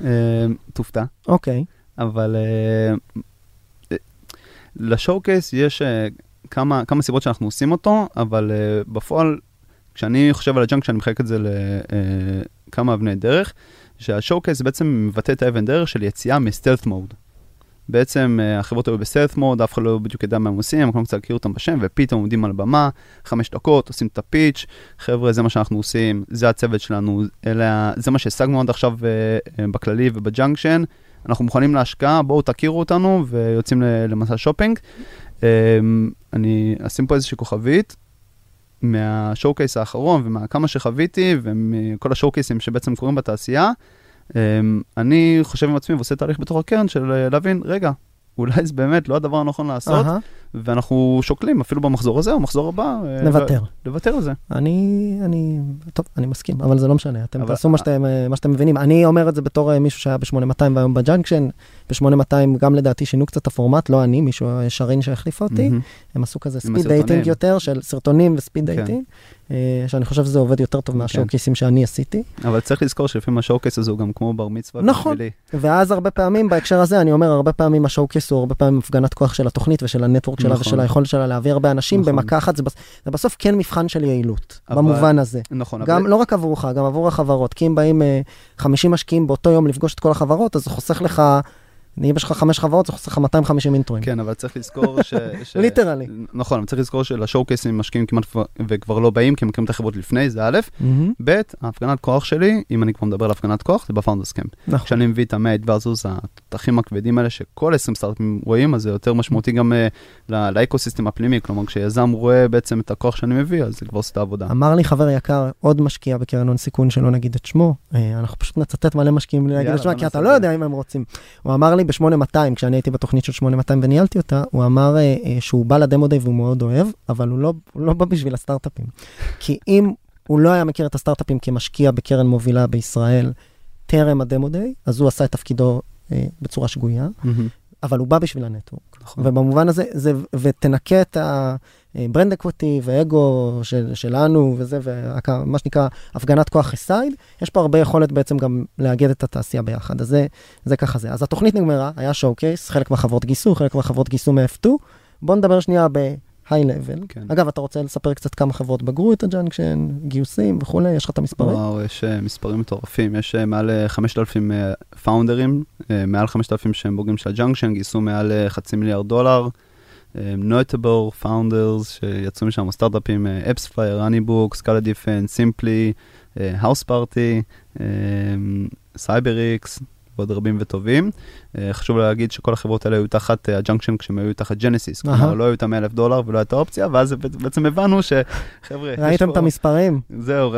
אה, תופתע. אוקיי, אבל אה, ל-showcase יש אה, כמה, כמה סיבות שאנחנו עושים אותו, אבל אה, בפועל, כשאני חושב על הג'אנקשן, אני מחלק את זה לכמה אבני דרך, שה-showcase בעצם מבטא את האבן דרך של יציאה מ-stealth mode. בעצם אה, החברות היו ב-stealth mode, אף אחד לא בדיוק ידע מה הם עושים, הם יכולים קצת להכיר אותם בשם, ופתאום עומדים על הבמה, חמש דקות, עושים את הפיץ', חבר'ה, זה מה שאנחנו עושים, זה הצוות שלנו, אלה, זה מה שהשגנו עד עכשיו uh, בכללי ובג'אנקשן, אנחנו מוכנים להשקעה, בואו תכירו אותנו, ויוצאים למסע שופינג. אני אשים פה איזושהי כוכבית. מה showcase האחרון ומכמה שחוויתי ומכל השואו קייסים שבעצם קורים בתעשייה, אני חושב עם עצמי ועושה תהליך בתוך הקרן של אה, להבין, רגע, אולי זה באמת לא הדבר הנכון לעשות, uh-huh. ואנחנו שוקלים אפילו במחזור הזה או במחזור הבא. אה, לוותר. לוותר על זה. אני, אני, טוב, אני מסכים, אבל זה לא משנה, אתם אבל... תעשו מה שאתם, אה, מה שאתם מבינים. אני אומר את זה בתור מישהו שהיה ב-8200 והיום בג'אנקשן, ב-8200 גם לדעתי שינו קצת את הפורמט, לא אני, מישהו, שרין שהחליף אותי, mm-hmm. הם עשו כזה speed dating יותר, של סרטונים ו speed כן. dating. אה, שאני חושב שזה עובד יותר טוב מהשואו-קייסים כן. שאני עשיתי. אבל צריך לזכור שלפעמים ה showcase הזה הוא גם כמו בר מצווה. נכון, ואז הרבה פעמים בהקשר הזה, אני אומר, הרבה פעמים השואו-קייס הוא הרבה פעמים הפגנת כוח של התוכנית ושל הנטוורק שלה נכון. ושל היכולת שלה להביא הרבה אנשים נכון. במכה אחת, זה בסוף כן מבחן של יעילות, במובן הזה. נכון. גם לא רק עבורך, גם עבור החברות, כי אם באים 50 אה, משקיעים באותו יום לפגוש את כל החברות, אז זה חוסך לך אם יש לך חמש חברות, זה חוסך לך 250 אינטרואים. כן, אבל צריך לזכור ש... ליטרלי. נכון, אבל צריך לזכור שלשואו-קייסים משקיעים כמעט וכבר לא באים, כי הם מכירים את החברות לפני, זה א', ב', ההפגנת כוח שלי, אם אני כבר מדבר על הפגנת כוח, זה ב Founders Camp. נכון. כשאני מביא את המייד ורסוס, התותחים הכבדים האלה שכל 20 סטארטים רואים, אז זה יותר משמעותי גם אה, לאקוסיסטם הפנימי, כלומר, כשיזם רואה בעצם את הכוח שאני מביא, אז זה כבר עושה את העבודה. אמר לי חבר יקר, עוד משקיע בקרן הון סיכון שלא נגיד את שמו, אה, אנחנו פשוט נצטט מלא משקיעים להגיד את שמו, כי אתה לא יודע אם הם רוצים. הוא אמר לי ב-8200, כשאני הייתי בתוכנית של 8200 וניהלתי אותה, הוא אמר אה, שהוא בא ל demo day והוא מאוד אוהב, אבל הוא לא, הוא לא בא בשביל הסטארט-אפים. כי אם הוא לא היה מכיר את הסטארט-אפים כמשקיע בקרן מובילה בישראל טרם ה demo day, אז הוא עשה את תפקידו אה, בצורה שגויה, mm-hmm. אבל הוא בא בשביל ה network. נכון. ובמובן הזה, זה, ותנכה את ה brand equity ואגו של, שלנו וזה, ומה שנקרא הפגנת כוח aside, יש פה הרבה יכולת בעצם גם לאגד את התעשייה ביחד. אז זה, זה ככה זה. אז התוכנית נגמרה, היה showcase, חלק מהחברות גייסו, חלק מהחברות גייסו מ-F2. בואו נדבר שנייה ב... high level. כן. אגב, אתה רוצה לספר קצת כמה חברות בגרו את הג'אנקשן, גיוסים וכולי, יש לך את המספרים? וואו, יש uh, מספרים מטורפים, יש uh, מעל 5,000 uh, פאונדרים, uh, מעל 5,000 שהם בוגרים של הג'אנקשן, גייסו מעל uh, חצי מיליארד דולר. notable founders שיצאו משם סטארט-אפים, AppsFlyer, HoneyBook, SCADAfence, סימפלי, Houseparty, CyberX, ועוד רבים וטובים. אה, חשוב להגיד שכל החברות האלה היו תחת הג'אנקשן אה, כשהם היו תחת ג'נסיס, כלומר לא היו את ה-100 אלף דולר ולא הייתה אופציה, ואז בעצם הבנו שחבר'ה, ראיתם את המספרים? זהו,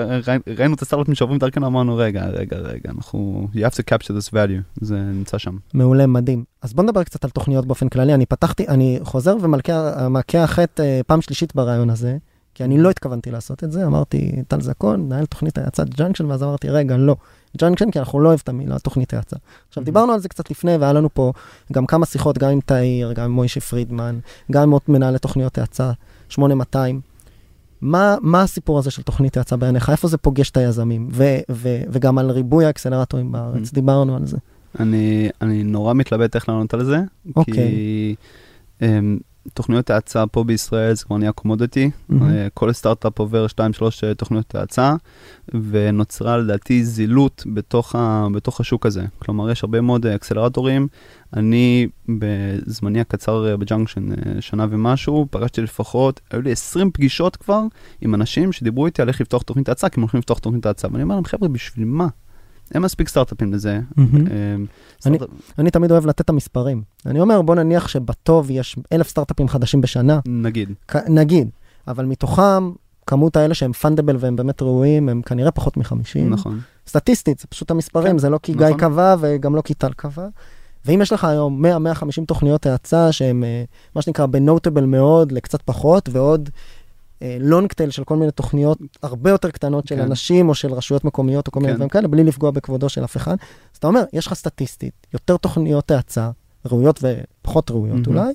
ראינו את הסטארט-אפים שעוברים דרכנו, אמרנו רגע, רגע, רגע, אנחנו, you have to capture this value, זה נמצא שם. מעולה, מדהים. אז בוא נדבר קצת על תוכניות באופן כללי, אני פתחתי, אני חוזר ומכה על חטא אה, פעם שלישית ברעיון הזה. כי אני לא התכוונתי לעשות את זה, אמרתי, טל זקון, מנהל תוכנית האצת ג'אנקשן, ואז אמרתי, רגע, לא. ג'אנקשן, כי אנחנו לא אוהב את המילה תוכנית האצה. עכשיו, דיברנו על זה קצת לפני, והיה לנו פה גם כמה שיחות, גם עם תאיר, גם עם מוישי פרידמן, גם עם עוד מנהלי תוכניות האצה, 8200. מה, מה הסיפור הזה של תוכנית האצה בעיניך? איפה זה פוגש את היזמים? ו, ו, וגם על ריבוי האקסלרטורים בארץ, דיברנו על זה. אני, אני נורא מתלבט איך לענות על זה, אוקיי. כי um, תוכניות האצה פה בישראל זה כבר נהיה commodity, mm-hmm. כל סטארט-אפ עובר 2-3 אה, תוכניות האצה, ונוצרה לדעתי זילות בתוך, ה, בתוך השוק הזה. כלומר, יש הרבה מאוד אקסלרטורים. אני בזמני הקצר בג'אנקשן, שנה ומשהו, פגשתי לפחות, היו לי 20 פגישות כבר עם אנשים שדיברו איתי על איך לפתוח תוכנית האצה, כי הם הולכים לפתוח תוכנית האצה, ואני אומר להם, חבר'ה, בשביל מה? אין מספיק סטארט-אפים לזה. אמ, אני תמיד אוהב לתת את המספרים. אני אומר, בוא נניח שבטוב יש אלף סטארט-אפים חדשים בשנה. נגיד. נגיד, אבל מתוכם, כמות האלה שהם פונדבל והם באמת ראויים, הם כנראה פחות מ-50. נכון. סטטיסטית, זה פשוט המספרים, כן, זה לא כי גיא נכון. קבע וגם לא כי טל קבע. ואם יש לך היום 100-150 תוכניות האצה שהן, אה, מה שנקרא, בנוטבל מאוד לקצת פחות, ועוד לונג טייל של כל מיני תוכניות הרבה יותר קטנות של כן. אנשים או של רשויות מקומיות או כל מיני כן. דברים כאלה, בלי לפגוע בכבודו של אף אחד. אז אתה אומר, יש לך סטטיסטית, יותר תוכניות האצה, ראויות ופחות ראויות mm-hmm. אולי,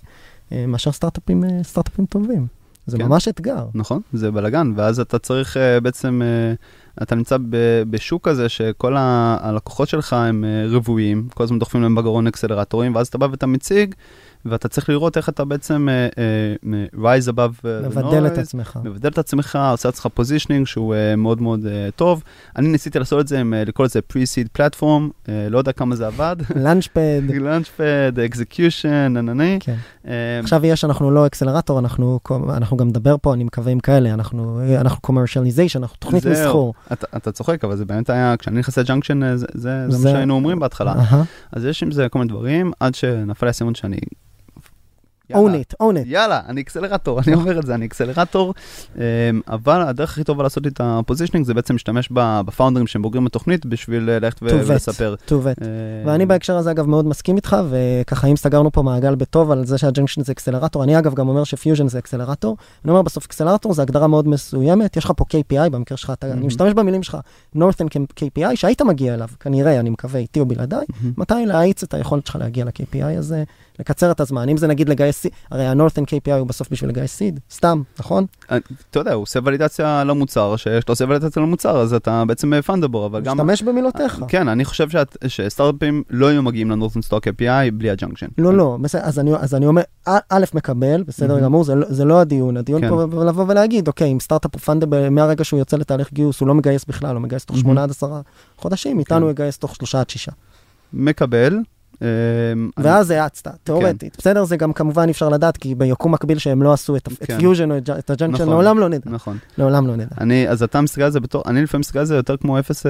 אה, מאשר סטארט-אפים, אה, סטארט-אפים טובים. זה כן. ממש אתגר. נכון, זה בלאגן, ואז אתה צריך uh, בעצם, uh, אתה נמצא ב- בשוק כזה שכל ה- הלקוחות שלך הם אה, רוויים, כל הזמן דוחפים להם בגרון אקסלרטורים, ואז אתה בא ואתה מציג, ואתה צריך לראות איך אתה בעצם אה, אה, rise above אה, the מבדל את noise, עצמך. מבדל את עצמך, עושה לעצמך positioning שהוא uh, מאוד מאוד uh, טוב. אני ניסיתי לעשות את זה, עם, uh, לקרוא לזה pre-seed platform, uh, לא יודע כמה זה עבד. launchpad. launchpad, execution, ננני. כן. Uh, עכשיו יש, אנחנו לא אקסלרטור, אנחנו, אנחנו גם נדבר פה, אני מקווה עם כאלה, אנחנו, אנחנו commercialization, אנחנו תוכנית. מסחור. אתה, אתה צוחק, אבל זה באמת היה, כשאני נכנס לג'אנקשן, זה, זה, זה מה שהיינו אומרים בהתחלה. אז יש עם זה כל מיני דברים, עד שנפל לי האסימון שאני... own it, own it. יאללה, אני אקסלרטור, אני אומר את זה, אני אקסלרטור, אמ, אבל הדרך הכי טובה לעשות את ה positioning זה בעצם להשתמש בפאונדרים שהם בוגרים בתוכנית בשביל אה, ללכת. ולספר. to vet. אה, ואני בהקשר הזה אגב מאוד מסכים איתך, וככה אם סגרנו פה מעגל בטוב על זה שהג'נקשן זה אקסלרטור, אני אגב גם אומר שפיוז'ן זה אקסלרטור, אני אומר בסוף אקסלרטור זה הגדרה מאוד מסוימת, יש לך פה KPI במקרה שלך, אתה, אני. משתמש במילים שלך, North Star KPI שהיית מגיע אליו, כנראה, אני מקווה, איתי או בלעדיי. באתי להאיץ את היכולת שלך להגיע ל-KPI הזה, לקצר את הזמן, אם זה נגיד לגייס seed, הרי ה-North Star KPI הוא בסוף בשביל לגייס seed, סתם, נכון? אה, אתה יודע, הוא עושה ולידציה למוצר, כשאתה עושה ולידציה למוצר, אז אתה בעצם fundable, אבל גם... משתמש במילותיך. כן, אני חושב שסטארט-אפים לא היו מגיעים ל North Star KPI בלי הג'אנקשן. לא, לא, בסדר, אז אני, אומר, א- מקבל, בסדר. גמור, זה, לא- זה לא הדיון, הדיון כן. פה לבוא ולהגיד, אוקיי, אם סטארט-אפ הוא fundable, מהרגע שהוא יוצא לתהליך גיוס, הוא לא מגייס בכלל, הוא מגייס תוך מהמם. שמונה עד עשרה חודשים, איתנו כן. יגייס תוך שלושה עד שישה. מקבל. אמ, ואז האצת, תיאורטית. בסדר, זה גם כמובן אפשר לדעת, כי ביקום מקביל שהם לא עשו את את כן. פיוז'ן או את הג'אנקשן, נכון. לעולם לא נדע. נכון. לעולם לא נדע. אני, אז אתה מסתכל על זה בתור, אני לפעמים מסתכל על זה יותר כמו 0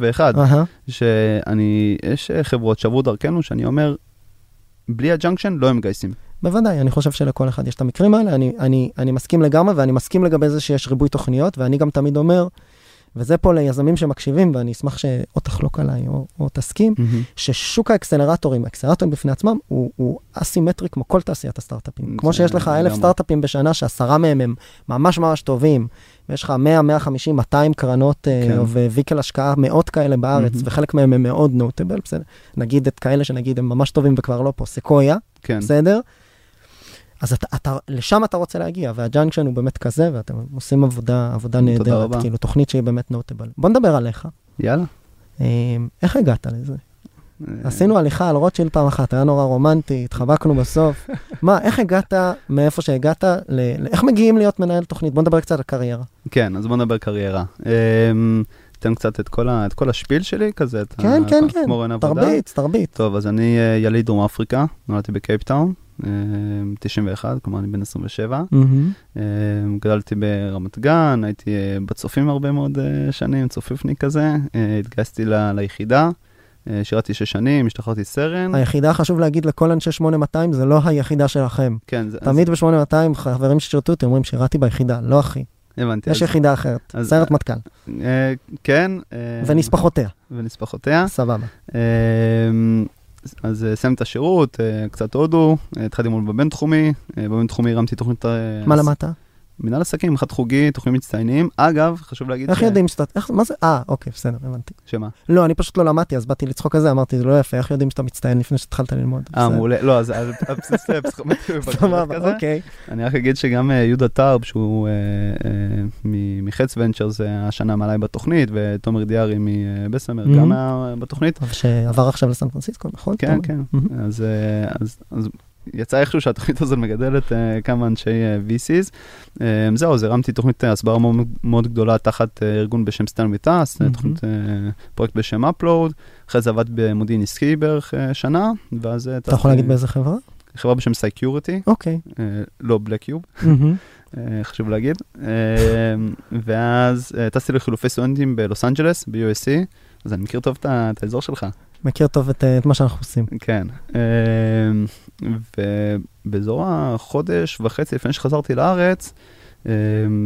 ו-1, אהה, שאני, יש אה, חברות שעברו דרכנו, שאני אומר, בלי הג'אנקשן לא הם מגייסים. בוודאי, אני חושב שלכל אחד יש את המקרים האלה, אני, אני, אני מסכים לגמרי, ואני מסכים לגבי זה שיש ריבוי תוכניות, ואני גם תמיד אומר, וזה פה ליזמים שמקשיבים, ואני אשמח שאו תחלוק עליי או, או תסכים, ששוק האקסלרטורים, האקסלרטורים בפני עצמם, הוא, הוא אסימטרי כמו כל תעשיית הסטארט-אפים. כמו שיש לך אלף. סטארט-אפים בשנה, שעשרה מהם הם ממש ממש טובים, ויש לך 100, 150, 200 קרנות כן. כן. vehicle השקעה, מאות כאלה בארץ, מהמם. וחלק מהם הם מאוד notable, בסדר? נגיד את כאלה שנגיד הם ממש טובים וכבר לא פה, סקויה, כן. בסדר? אז אתה, אתה, לשם אתה רוצה להגיע, והג'אנקשן הוא באמת כזה, ואתם עושים עבודה, עבודה נהדרת. כאילו תוכנית שהיא באמת notable. בוא נדבר עליך. יאללה. אה, איך הגעת לזה? אה, עשינו הליכה על רוטשילד פעם אחת, היה נורא רומנטי, התחבקנו בסוף. מה, איך הגעת מאיפה שהגעת, ל... איך מגיעים להיות מנהל תוכנית? בוא נדבר קצת על קריירה. כן, אז בוא נדבר קריירה. אמ, תן קצת את כל ה- את כל ה spiel שלי כזה, את כן, ה- כן, כן. תרביץ, תרביץ. טוב, אז אני אה, יליד דרום אפריקה, נולדתי בקייפטאון, 91, כלומר אני בן 27. מהמם. אה, גדלתי ברמת גן, הייתי אה, בצופים הרבה מאוד אה, שנים, צופיפניק כזה. אה, התגייסתי ל- ליחידה, שירתי שש שנים, השתחררתי סרן. היחידה, חשוב להגיד לכל אנשי 8200, זה לא היחידה שלכם. כן, זה- תמיד ב-8200, חברים ששירתו אותי אומרים, שירתי ביחידה, לא אחי. אז הבנתי. יש אז- יחידה אחרת, אז- סיירת מטכ"ל, אה, כן. אה, ונספחותיה, ונספחותיה. סבבה. אה, אז אה, סיימתי את השירות, אה, קצת הודו, אה, התחלתי ללמוד בבינתחומי, בבינתחומי הרמתי תוכנית... מה למדת? מנהל עסקים, חד חוגי, תוכנית מצטיינים. אגב, חשוב להגיד איך ש- יודעים שאתה, איך- מה זה? אה, אוקיי, בסדר, הבנתי. שמה? לא, אני פשוט לא למדתי, אז באתי לצחוק על זה, אמרתי, זה לא יפה, איך יודעים שאתה מצטיין לפני שהתחלת ללמוד? אה. מעולה. לא, אז על בסיס אה, פסיכומטרי סבבה. אוקיי. אני רק אגיד שגם אה, יהודה טרב, שהוא אה, אה, מ- מחץ ונצ'ר, זה השנה מעליי בתוכנית, ותומר דיארי מבסמר Mhm. גם היה בתוכנית. שעבר עכשיו לסן פרנסיסקו, נכון? כן? כן. אה, אז יצא איכשהו שהתוכנית הזאת מגדלת אה, כמה אנשי אה, VCs. אה, זהו, אז הרמתי תוכנית הסברה מאוד, מאוד גדולה תחת אה, ארגון בשם סטן וטס, מהמם. תוכנית, אה, פרויקט בשם upload. אחרי זה עבד במודיעין עסקי בערך אה, שנה, ואז... אתה יכול טסתי- להגיד באיזה חברה? חברה בשם סיקיוריטי, אוקיי. לא Black Cube. מהמם. אה, חשוב להגיד. אה, ואז אה, טסתי לחילופי סטודנטים בלוס אנג'לס, ב-USC, אז אני מכיר טוב את האזור שלך. מכיר טוב את אה, את מה שאנחנו עושים. כן. אה, ובאזור החודש וחצי לפני שחזרתי לארץ, אה,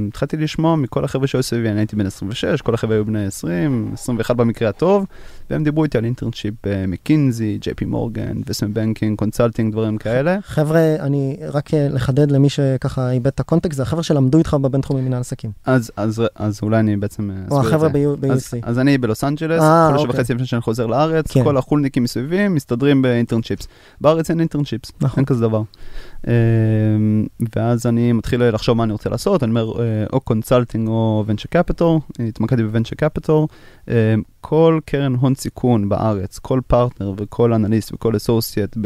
התחלתי לשמוע מכל החבר'ה שהיו סביבי, אני הייתי בן 26, כל החבר'ה היו בני 20, 21 במקרה הטוב, והם דיברו איתי על internship מקינזי, ג'יי פי מורגן, investment banking, consulting, דברים כאלה. חבר'ה, אני רק אה, לחדד למי שככה איבד את הקונטקסט, זה החבר'ה שלמדו איתך בבינתחומי מנהל עסקים. אז, אז, אז אולי אני בעצם אה, או החבר'ה. ב-USC. אז, אז אני בלוס אנג'לס, אה, חודש אוקיי. וחצי לפני שאני חוזר לארץ, כן. כל החולניקים מסביבי מסתדרים ב internships. בארץ אין internships, נכון. אין כזה דבר. אמ, ואז אני מתחיל לחשוב מה אני רוצה לעשות, אני אומר או consulting או venture capital, התמקדתי ב venture capital. כל קרן הון סיכון בארץ, כל פרטנר וכל אנליסט וכל associate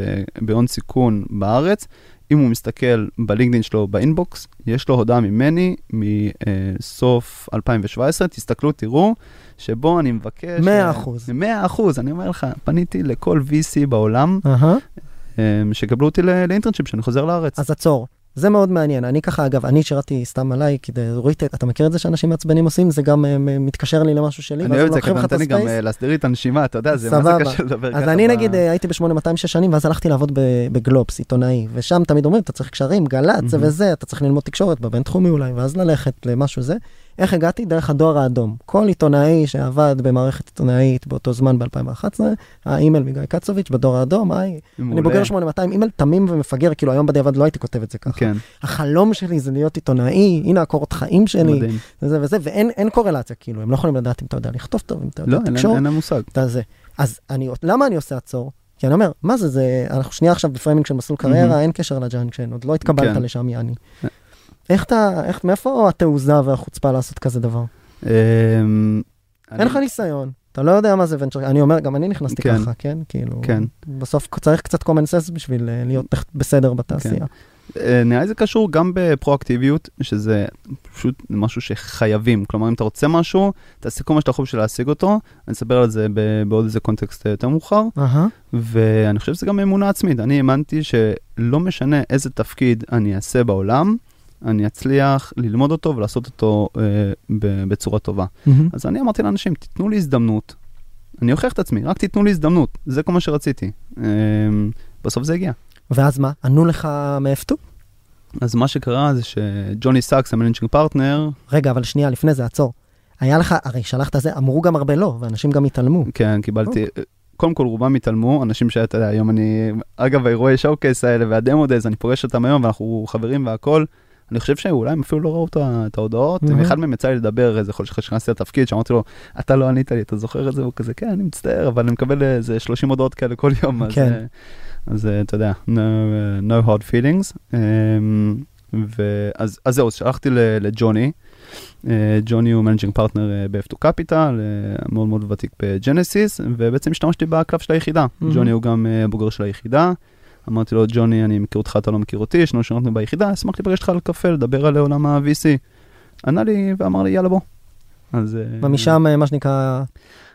בהון סיכון בארץ, אם הוא מסתכל בלינקדאין שלו ב inbox, יש לו הודעה ממני מסוף 2017, תסתכלו, תראו, שבו אני מבקש... 100 אחוז. 100 אחוז, אני אומר לך, פניתי לכל VC בעולם, אהה. אה, שקבלו אותי לאינטרנשיפ, שאני חוזר לארץ. אז עצור. זה מאוד מעניין. אני ככה, אגב, אני שירתי סתם עליי, כדי, רואית, אתה מכיר את זה שאנשים מעצבנים עושים? זה גם אה, מתקשר לי למשהו שלי, אני אוהב את זה, כי אתה נותן לי גם. אה, להסדיר את הנשימה, אתה יודע, זה מה זה. קשה לדבר ככה. אז אני נגיד אה, הייתי ב-8200 שש שנים, ואז הלכתי לעבוד בגלובס, עיתונאי, ושם תמיד אומרים, אתה צריך קשרים, גל"צ. וזה, אתה צריך ללמוד תקשורת בבינתחומי אולי, ואז ללכת למשהו זה. איך הגעתי? דרך הדואר האדום. כל עיתונאי שעבד במערכת עיתונאית באותו זמן ב-2011, האימייל מגיא קצוביץ' בדואר האדום, היי, אני. בוגר 8200, אימייל תמים ומפגר, כאילו היום בדיעבד לא הייתי כותב את זה ככה. כן, החלום שלי זה להיות עיתונאי, הנה הקורות חיים שלי, מדהים. וזה וזה, ואין אין קורלציה, כאילו, הם לא יכולים לדעת אם אתה יודע לכתוב טוב, אם אתה יודע לא, להם- תקשורת. אין להם מושג. אתה זה. אז אני, למה אני עושה עצור? כי אני אומר, מה זה, זה, אנחנו שנייה עכשיו ב framing של מסלול קריירה, מהמם. אין קשר לג'אנקשן, עוד לא התקבלת כן. לשם, יעני. איך אתה, איך, מאיפה התעוזה והחוצפה לעשות כזה דבר? אמ, אין לך ניסיון, אתה לא יודע מה זה ונצ'ר, אני אומר, גם אני נכנסתי כן. ככה, כן? כאילו, כן. בסוף צריך קצת common sense בשביל אה, להיות בסדר בתעשייה. אה, נראה לי זה קשור גם בפרואקטיביות, שזה פשוט משהו שחייבים. כלומר, אם אתה רוצה משהו, תעשה כל מה שאתה יכול בשביל להשיג אותו. אני אספר על זה בעוד איזה קונטקסט יותר מאוחר. אהה, ואני חושב שזה גם אמונה עצמית. אני האמנתי שלא משנה איזה תפקיד אני אעשה בעולם, אני אצליח ללמוד אותו ולעשות אותו אה, בצורה טובה. מהמם. אז אני אמרתי לאנשים, תיתנו לי הזדמנות. אני אוכיח את עצמי, רק תיתנו לי הזדמנות. זה כל מה שרציתי. אה, בסוף זה הגיע. ואז מה, ענו לך מאיפה? אז מה שקרה זה שג'וני סאקס, ה managing partner, רגע, אבל שנייה, לפני זה, עצור. היה לך, הרי שלחת זה, אמרו גם הרבה לא, ואנשים גם התעלמו. כן, קיבלתי, קודם כל רובם התעלמו, אנשים שאתה יודע, היום אני, אגב, האירועי showcase האלה וה demo days, אני פוגש אותם היום ואנחנו חברים והכל. אני חושב שאולי הם אפילו לא ראו את ההודעות, מהמם. ואחד מהם יצא לי לדבר איזה חודש אחרי שנכנסתי לתפקיד, שאמרתי לו, אתה לא ענית לי, אתה זוכר את זה? והוא כזה, כן, אני מצטער, אבל אני מקבל איזה 30 הודעות כאלה כל יום, אז, כן. אה, אז אה, אתה יודע, no, אה, no hard feelings. אמ, ואז אז זהו, שלחתי לג'וני, ג'וני הוא managing partner ב-F2 Capital, מאוד מאוד ותיק בג'נסיס, ובעצם השתמשתי בקלף של היחידה. ג'וני הוא גם בוגר של היחידה. אמרתי לו, ג'וני, אני מכיר אותך, אתה לא מכיר אותי, יש לנו שונות ביחידה, אשמח להיפגש איתך על קפה, לדבר על עולם ה-VC. ענה לי ואמר לי, יאללה בוא. אז... אה, ומשם, אה, מה שנקרא,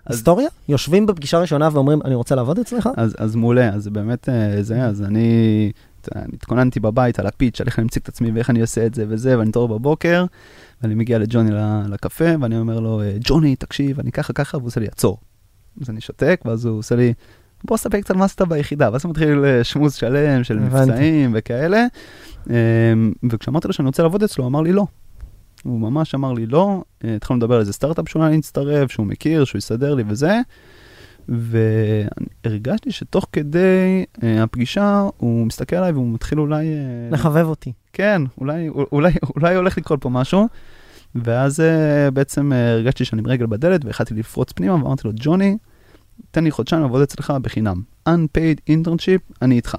אז- היסטוריה? יושבים בפגישה ראשונה ואומרים, אני רוצה לעבוד אצלך? אז, אז מעולה, אז באמת אה, זה, אז אני, אני התכוננתי בבית על הפיץ', על איך אני מציג את עצמי ואיך אני עושה את זה וזה, ואני מתעורר בבוקר, ואני מגיע לג'וני לקפה, ואני אומר לו, ג'וני, תקשיב, אני ככה ככה, והוא עושה לי, עצור. אז אני שותק, ואז הוא עושה לי, בוא ספק קצת מה עשית ביחידה, ואז הוא מתחיל אה, שמוז שלם של. מבצעים וכאלה, אה, וכשאמרתי לו שאני רוצה לעבוד אצלו, הוא אמר לי לא. הוא ממש אמר לי לא, אה, התחלנו לדבר על איזה סטארט-אפ שאולי להצטרף, שהוא מכיר, שהוא יסדר לי וזה, והרגשתי שתוך כדי אה, הפגישה, הוא מסתכל עליי והוא מתחיל אולי... אה, לחבב אותי. כן, אולי, אולי, אולי הולך לקרות פה משהו. ואז אה, בעצם אה, הרגשתי שאני עם רגל בדלת והחלטתי לפרוץ פנימה ואמרתי לו, ג'וני, תן לי חודשיים לעבוד אצלך בחינם. Unpaid internship, אני איתך.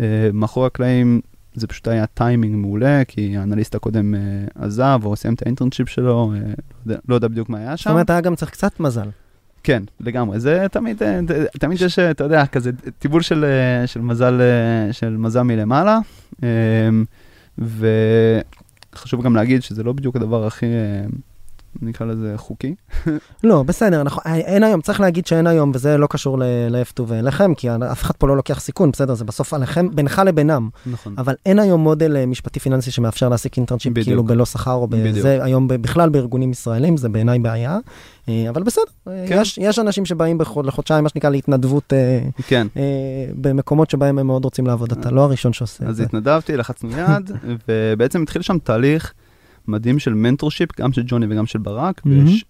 אה, מאחורי הקלעים זה פשוט היה טיימינג מעולה, כי האנליסט הקודם אה, עזב או סיים את ה internship שלו, אה, לא, יודע, לא יודע בדיוק מה היה זאת שם. אומרת, היה גם צריך קצת מזל. כן, לגמרי. זה תמיד, תמיד יש, אתה יודע, כזה טיבול של, של מזל, של מזל מלמעלה. אה, וחשוב גם להגיד שזה לא בדיוק הדבר הכי, אה, נקרא לזה, חוקי. לא, בסדר, אנחנו, אין היום, צריך להגיד שאין היום, וזה לא קשור ל- ל-F2 ואליכם, כי אף אחד פה לא לוקח סיכון, בסדר, זה בסוף עליכם, בינך לבינם. נכון. אבל אין היום מודל אה, משפטי פיננסי שמאפשר להעסיק אינטרנצ'יפ בדיוק. כאילו בלא שכר או. בזה, היום בכלל בארגונים ישראלים, זה בעיניי בעיה. אה, אבל בסדר, אה, כן. יש, יש אנשים שבאים בחוד, לחודשיים, מה שנקרא, להתנדבות כן. אה, במקומות שבהם הם מאוד רוצים לעבוד. אתה לא הראשון שעושה את אז זה. התנדבתי, לחצנו יד, ובעצם התחיל שם תהליך מדהים של mentorship, גם של ג'וני וגם של ברק.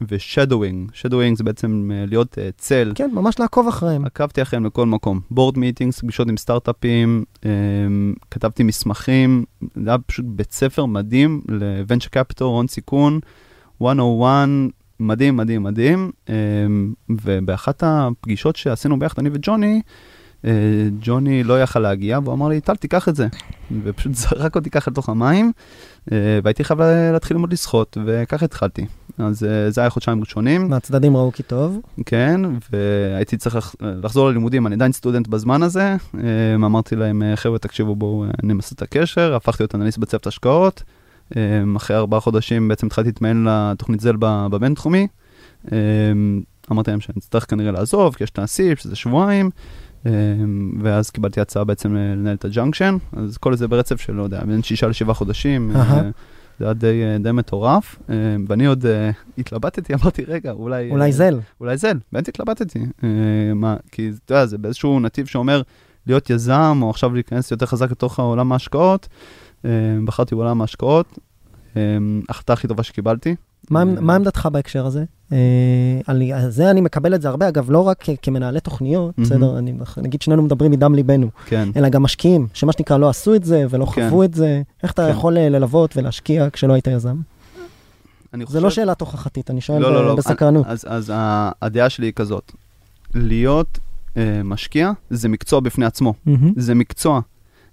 ו shadowing. shadowing זה בעצם אה, להיות אה, צל. כן, ממש לעקוב אחריהם. עקבתי אחריהם לכל מקום. board meetings, פגישות עם סטארט-אפים, אה, כתבתי מסמכים, זה היה פשוט בית ספר מדהים ל-Venture Capital, הון סיכון, 101, מדהים, מדהים, מדהים. אה, ובאחת הפגישות שעשינו ביחד, אני וג'וני, אה, ג'וני לא יכל להגיע, והוא אמר לי, טל, תיקח את זה. ופשוט זרק אותי ככה לתוך המים, והייתי חייב לה- להתחיל ללמוד לשחות, וככה התחלתי. אז אה, זה היה חודשיים ראשונים. מהצדדים ראו כי טוב. כן, והייתי צריך לח- לחזור ללימודים, אני עדיין סטודנט בזמן הזה. אה, אמרתי להם, אה, חבר'ה, תקשיבו, בואו אה, נמסד את הקשר, הפכתי להיות אנליסט בצוות השקעות. אה, אחרי ארבעה חודשים בעצם התחלתי להתמיין לתוכנית זל בבינתחומי. אה, אמרתי להם שאני אצטרך כנראה לעזוב, כי יש את שזה שבועיים. אה, ואז קיבלתי הצעה בעצם אה, לנהל את הג'אנקשן, אז כל זה ברצף של, לא יודע, בין שישה לשבעה חודשים. אה. זה היה די, אה, די מטורף, אה, ואני עוד התלבטתי, אמרתי, רגע, אולי... אולי זל. אולי זה, באמת התלבטתי. מה, כי אתה יודע, זה באיזשהו נתיב שאומר להיות יזם, או עכשיו להיכנס יותר חזק לתוך העולם ההשקעות. אה, בחרתי בעולם ההשקעות, ההחלטה הכי טובה שקיבלתי. מה, אה, מה עמדתך בהקשר הזה? אה, על זה אני מקבל את זה הרבה, אגב, לא רק כמנהלי תוכניות, מהמם. בסדר, אני, נגיד שנינו מדברים מדם ליבנו, כן. אלא גם משקיעים, שמה שנקרא לא עשו את זה ולא כן. חוו את זה. איך אתה כן. יכול אה, ללוות ולהשקיע כשלא היית יזם? אני זה לא שאלה תוכחתית, אני שואל לא, לא, לא. בסקרנות. אז, אז ה- הדעה שלי היא כזאת, להיות אה, משקיע זה מקצוע בפני עצמו. מהמם. זה מקצוע.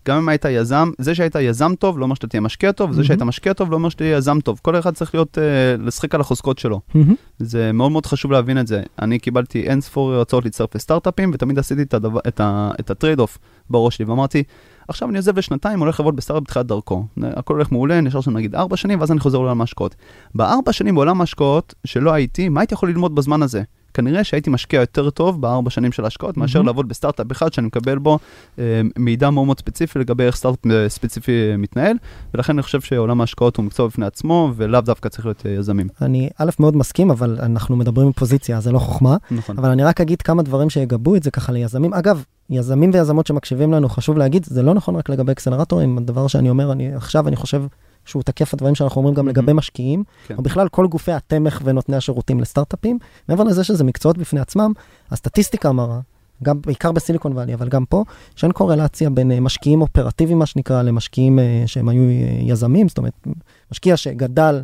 גם אם היית יזם, זה שהיית יזם טוב לא אומר שאתה תהיה משקיע טוב, זה מהמם. שהיית משקיע טוב לא אומר שתהיה יזם טוב. כל אחד צריך להיות, אה, לשחק על החוזקות שלו. מהמם. זה מאוד מאוד חשוב להבין את זה. אני קיבלתי אין ספור הצעות להצטרף לסטארט-אפים, ותמיד עשיתי את, הדבר, את, ה, את ה trade-off בראש שלי, ואמרתי, עכשיו אני עוזב לשנתיים, הולך לעבוד בסטארט-אפ בתחילת דרכו. הכל הולך מעולה, נשאר שם נגיד ארבע שנים, ואז אני חוזר לעולם ההשקעות. בארבע שנים בעולם ההשקעות, שלא הייתי, מה הייתי יכול ללמוד בזמן הזה? כנראה שהייתי משקיע יותר טוב בארבע שנים של ההשקעות, מאשר מהמם. לעבוד בסטארט-אפ אחד שאני מקבל בו אה, מידע מאוד מאוד ספציפי לגבי איך סטארט-אפ אה, ספציפי אה, מתנהל, ולכן אני חושב שעולם ההשקעות הוא מקצוע בפני עצמו, ולאו דווקא צריך להיות יזמים. אני א', מאוד מסכים, אבל אנחנו מדברים מפוזיציה, זה לא חוכמה. נכון. אבל אני רק אגיד כמה דברים שיגבו את זה ככה ליזמים. אגב, יזמים ויזמות שמקשיבים לנו, חשוב להגיד, זה לא נכון רק לגבי אקסלרטורים, הדבר שאני אומר, אני עכשיו אני חושב שהוא תקף הדברים שאנחנו אומרים גם. לגבי משקיעים, כן. או בכלל כל גופי התמך ונותני השירותים לסטארט-אפים. מעבר לזה שזה מקצועות בפני עצמם, הסטטיסטיקה מראה, גם בעיקר בסיליקון ואלי, אבל גם פה, שאין קורלציה בין אה, משקיעים אופרטיביים, מה שנקרא, למשקיעים אה, שהם היו אה, יזמים, זאת אומרת, משקיע שגדל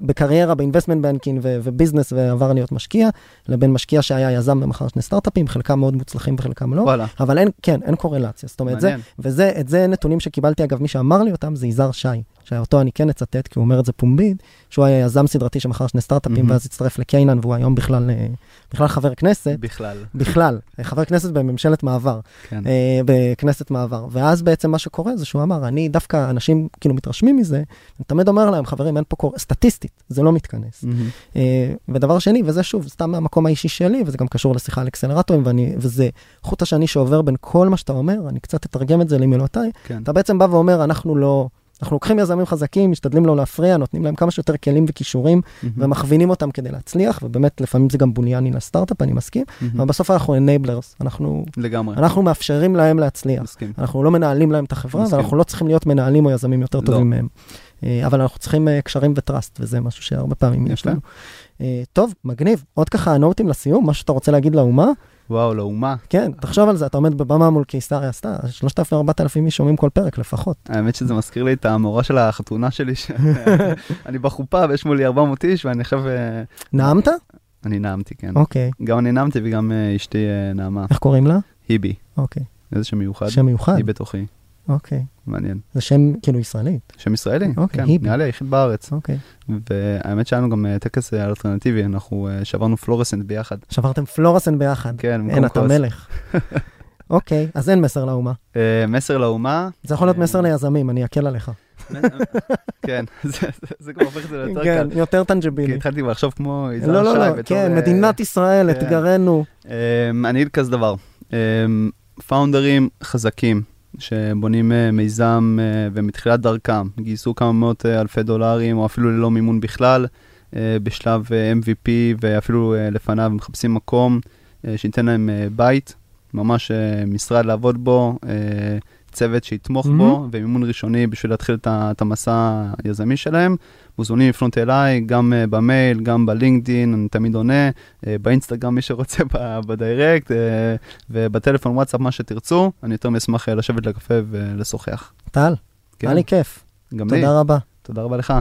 בקריירה, ב investment banking ו- ו business ועבר להיות משקיע, לבין משקיע שהיה יזם ומכר שני סטארט-אפים, חלקם מאוד מוצלחים וחלקם לא. וואלה, אבל אין, כן, אין קורלציה. זאת אומרת, זה, מעניין. וזה, את זה נתונים שקיבלתי, אגב, מי שאמר לי אותם זה יזהר שי, שאותו אני כן אצטט, כי הוא אומר את זה פומבית, שהוא היה יזם סדרתי שמכר שני סטארט-אפים, מהמם. ואז הצטרף ל Canaan, והוא היום בכלל, אה, בכלל חבר כנסת, בכלל. בכלל, אה, חבר כנסת בממשלת מעבר, כן. אה, בכנסת מעבר. ואז בעצם מה שקורה זה שהוא אמר, אני דווקא, אנשים כאילו מתרשמים מזה, אני תמיד אומר להם, חברים, אין פה קור... סטטיסטית, זה לא מתכנס. מהמם. אה, ודבר שני, וזה שוב, סתם מהמקום האישי שלי, וזה גם קשור לשיחה על אקסלרטורים, ואני, וזה חוט השני שעובר בין כל מה שאתה אומר, אני קצת אתרגם את זה למילותיי, כן. אתה בעצם בא ואומר, אנחנו לא, אנחנו לוקחים יזמים חזקים, משתדלים לא להפריע, נותנים להם כמה שיותר כלים וכישורים, מהמם. ומכווינים אותם כדי להצליח, ובאמת לפעמים זה גם בוניאני לסטארט-אפ, אני מסכים, מהמם. אבל בסוף אנחנו enablers, אנחנו, לגמרי. אנחנו מאפשרים להם להצליח. מסכים. אנחנו לא מנהלים להם את החברה, מסכים. ואנחנו לא צריכים להיות מנהלים או יזמים יותר לא. טובים מהם. אה, אבל אנחנו צריכים אה, קשרים וטראסט, וזה משהו שהרבה פעמים יש. לנו. אה, טוב, מגניב. עוד ככה הנוטים לסיום, משהו שאתה רוצה להגיד לאומה? וואו, לאומה. כן, תחשוב על זה, אתה עומד בבמה מול קיסריה, סתם, 3,000-4,000 איש שומעים כל פרק לפחות. האמת שזה מזכיר לי את המורה של החתונה שלי, שאני בחופה ויש מולי 400 איש ואני עכשיו... אה, נאמת? אני נאמתי, כן. אוקיי. גם אני נאמתי וגם אה, אשתי אה, נאמה. איך קוראים לה? היבי. אוקיי. איזה שם מיוחד. שם מיוחד? היא בתוכי. אוקיי. מעניין. זה שם כאילו ישראלי. שם ישראלי. אוקיי, כן, היבי. נראה לי היחיד בארץ. אוקיי. והאמת שהיה לנו גם אה, טקס אה, אלטרנטיבי, אנחנו אה, שברנו פלורסנט ביחד. שברתם פלורסן ביחד. כן, אין, במקום אתה כוס. מלך. אוקיי, אז אין מסר לאומה. מסר לאומה. זה יכול להיות מסר ליזמים, אני אקל עליך. כן, זה- כבר הופך את זה ליותר כן, קל. יותר כי טנג'בילי. התחלתי כבר לחשוב כמו יזהר לא, לא, שי לא, בתור, כן, אה, מדינת ישראל, כן. אתגרנו. אני אגיד כזה דבר, פאונדרים חזקים שבונים אה, מיזם אה, ומתחילת דרכם. גייסו כמה מאות אה, אלפי דולרים או אפילו ללא מימון בכלל בשלב MVP ואפילו לפניו מחפשים מקום שייתן להם בית, ממש משרד לעבוד בו, צוות שיתמוך Mhm. בו, ומימון ראשוני בשביל להתחיל את את המסע היזמי שלהם. מוזמנים לפנות אליי, גם אה, במייל, גם בלינקדין, אני תמיד עונה, אה, באינסטגרם מי שרוצה ב- בדיירקט, אה, ובטלפון וואטסאפ מה שתרצו, אני יותר מאשמח לשבת לקפה ולשוחח. טל, כן, היה לי כיף. גם לי. תודה רבה. תודה רבה לך.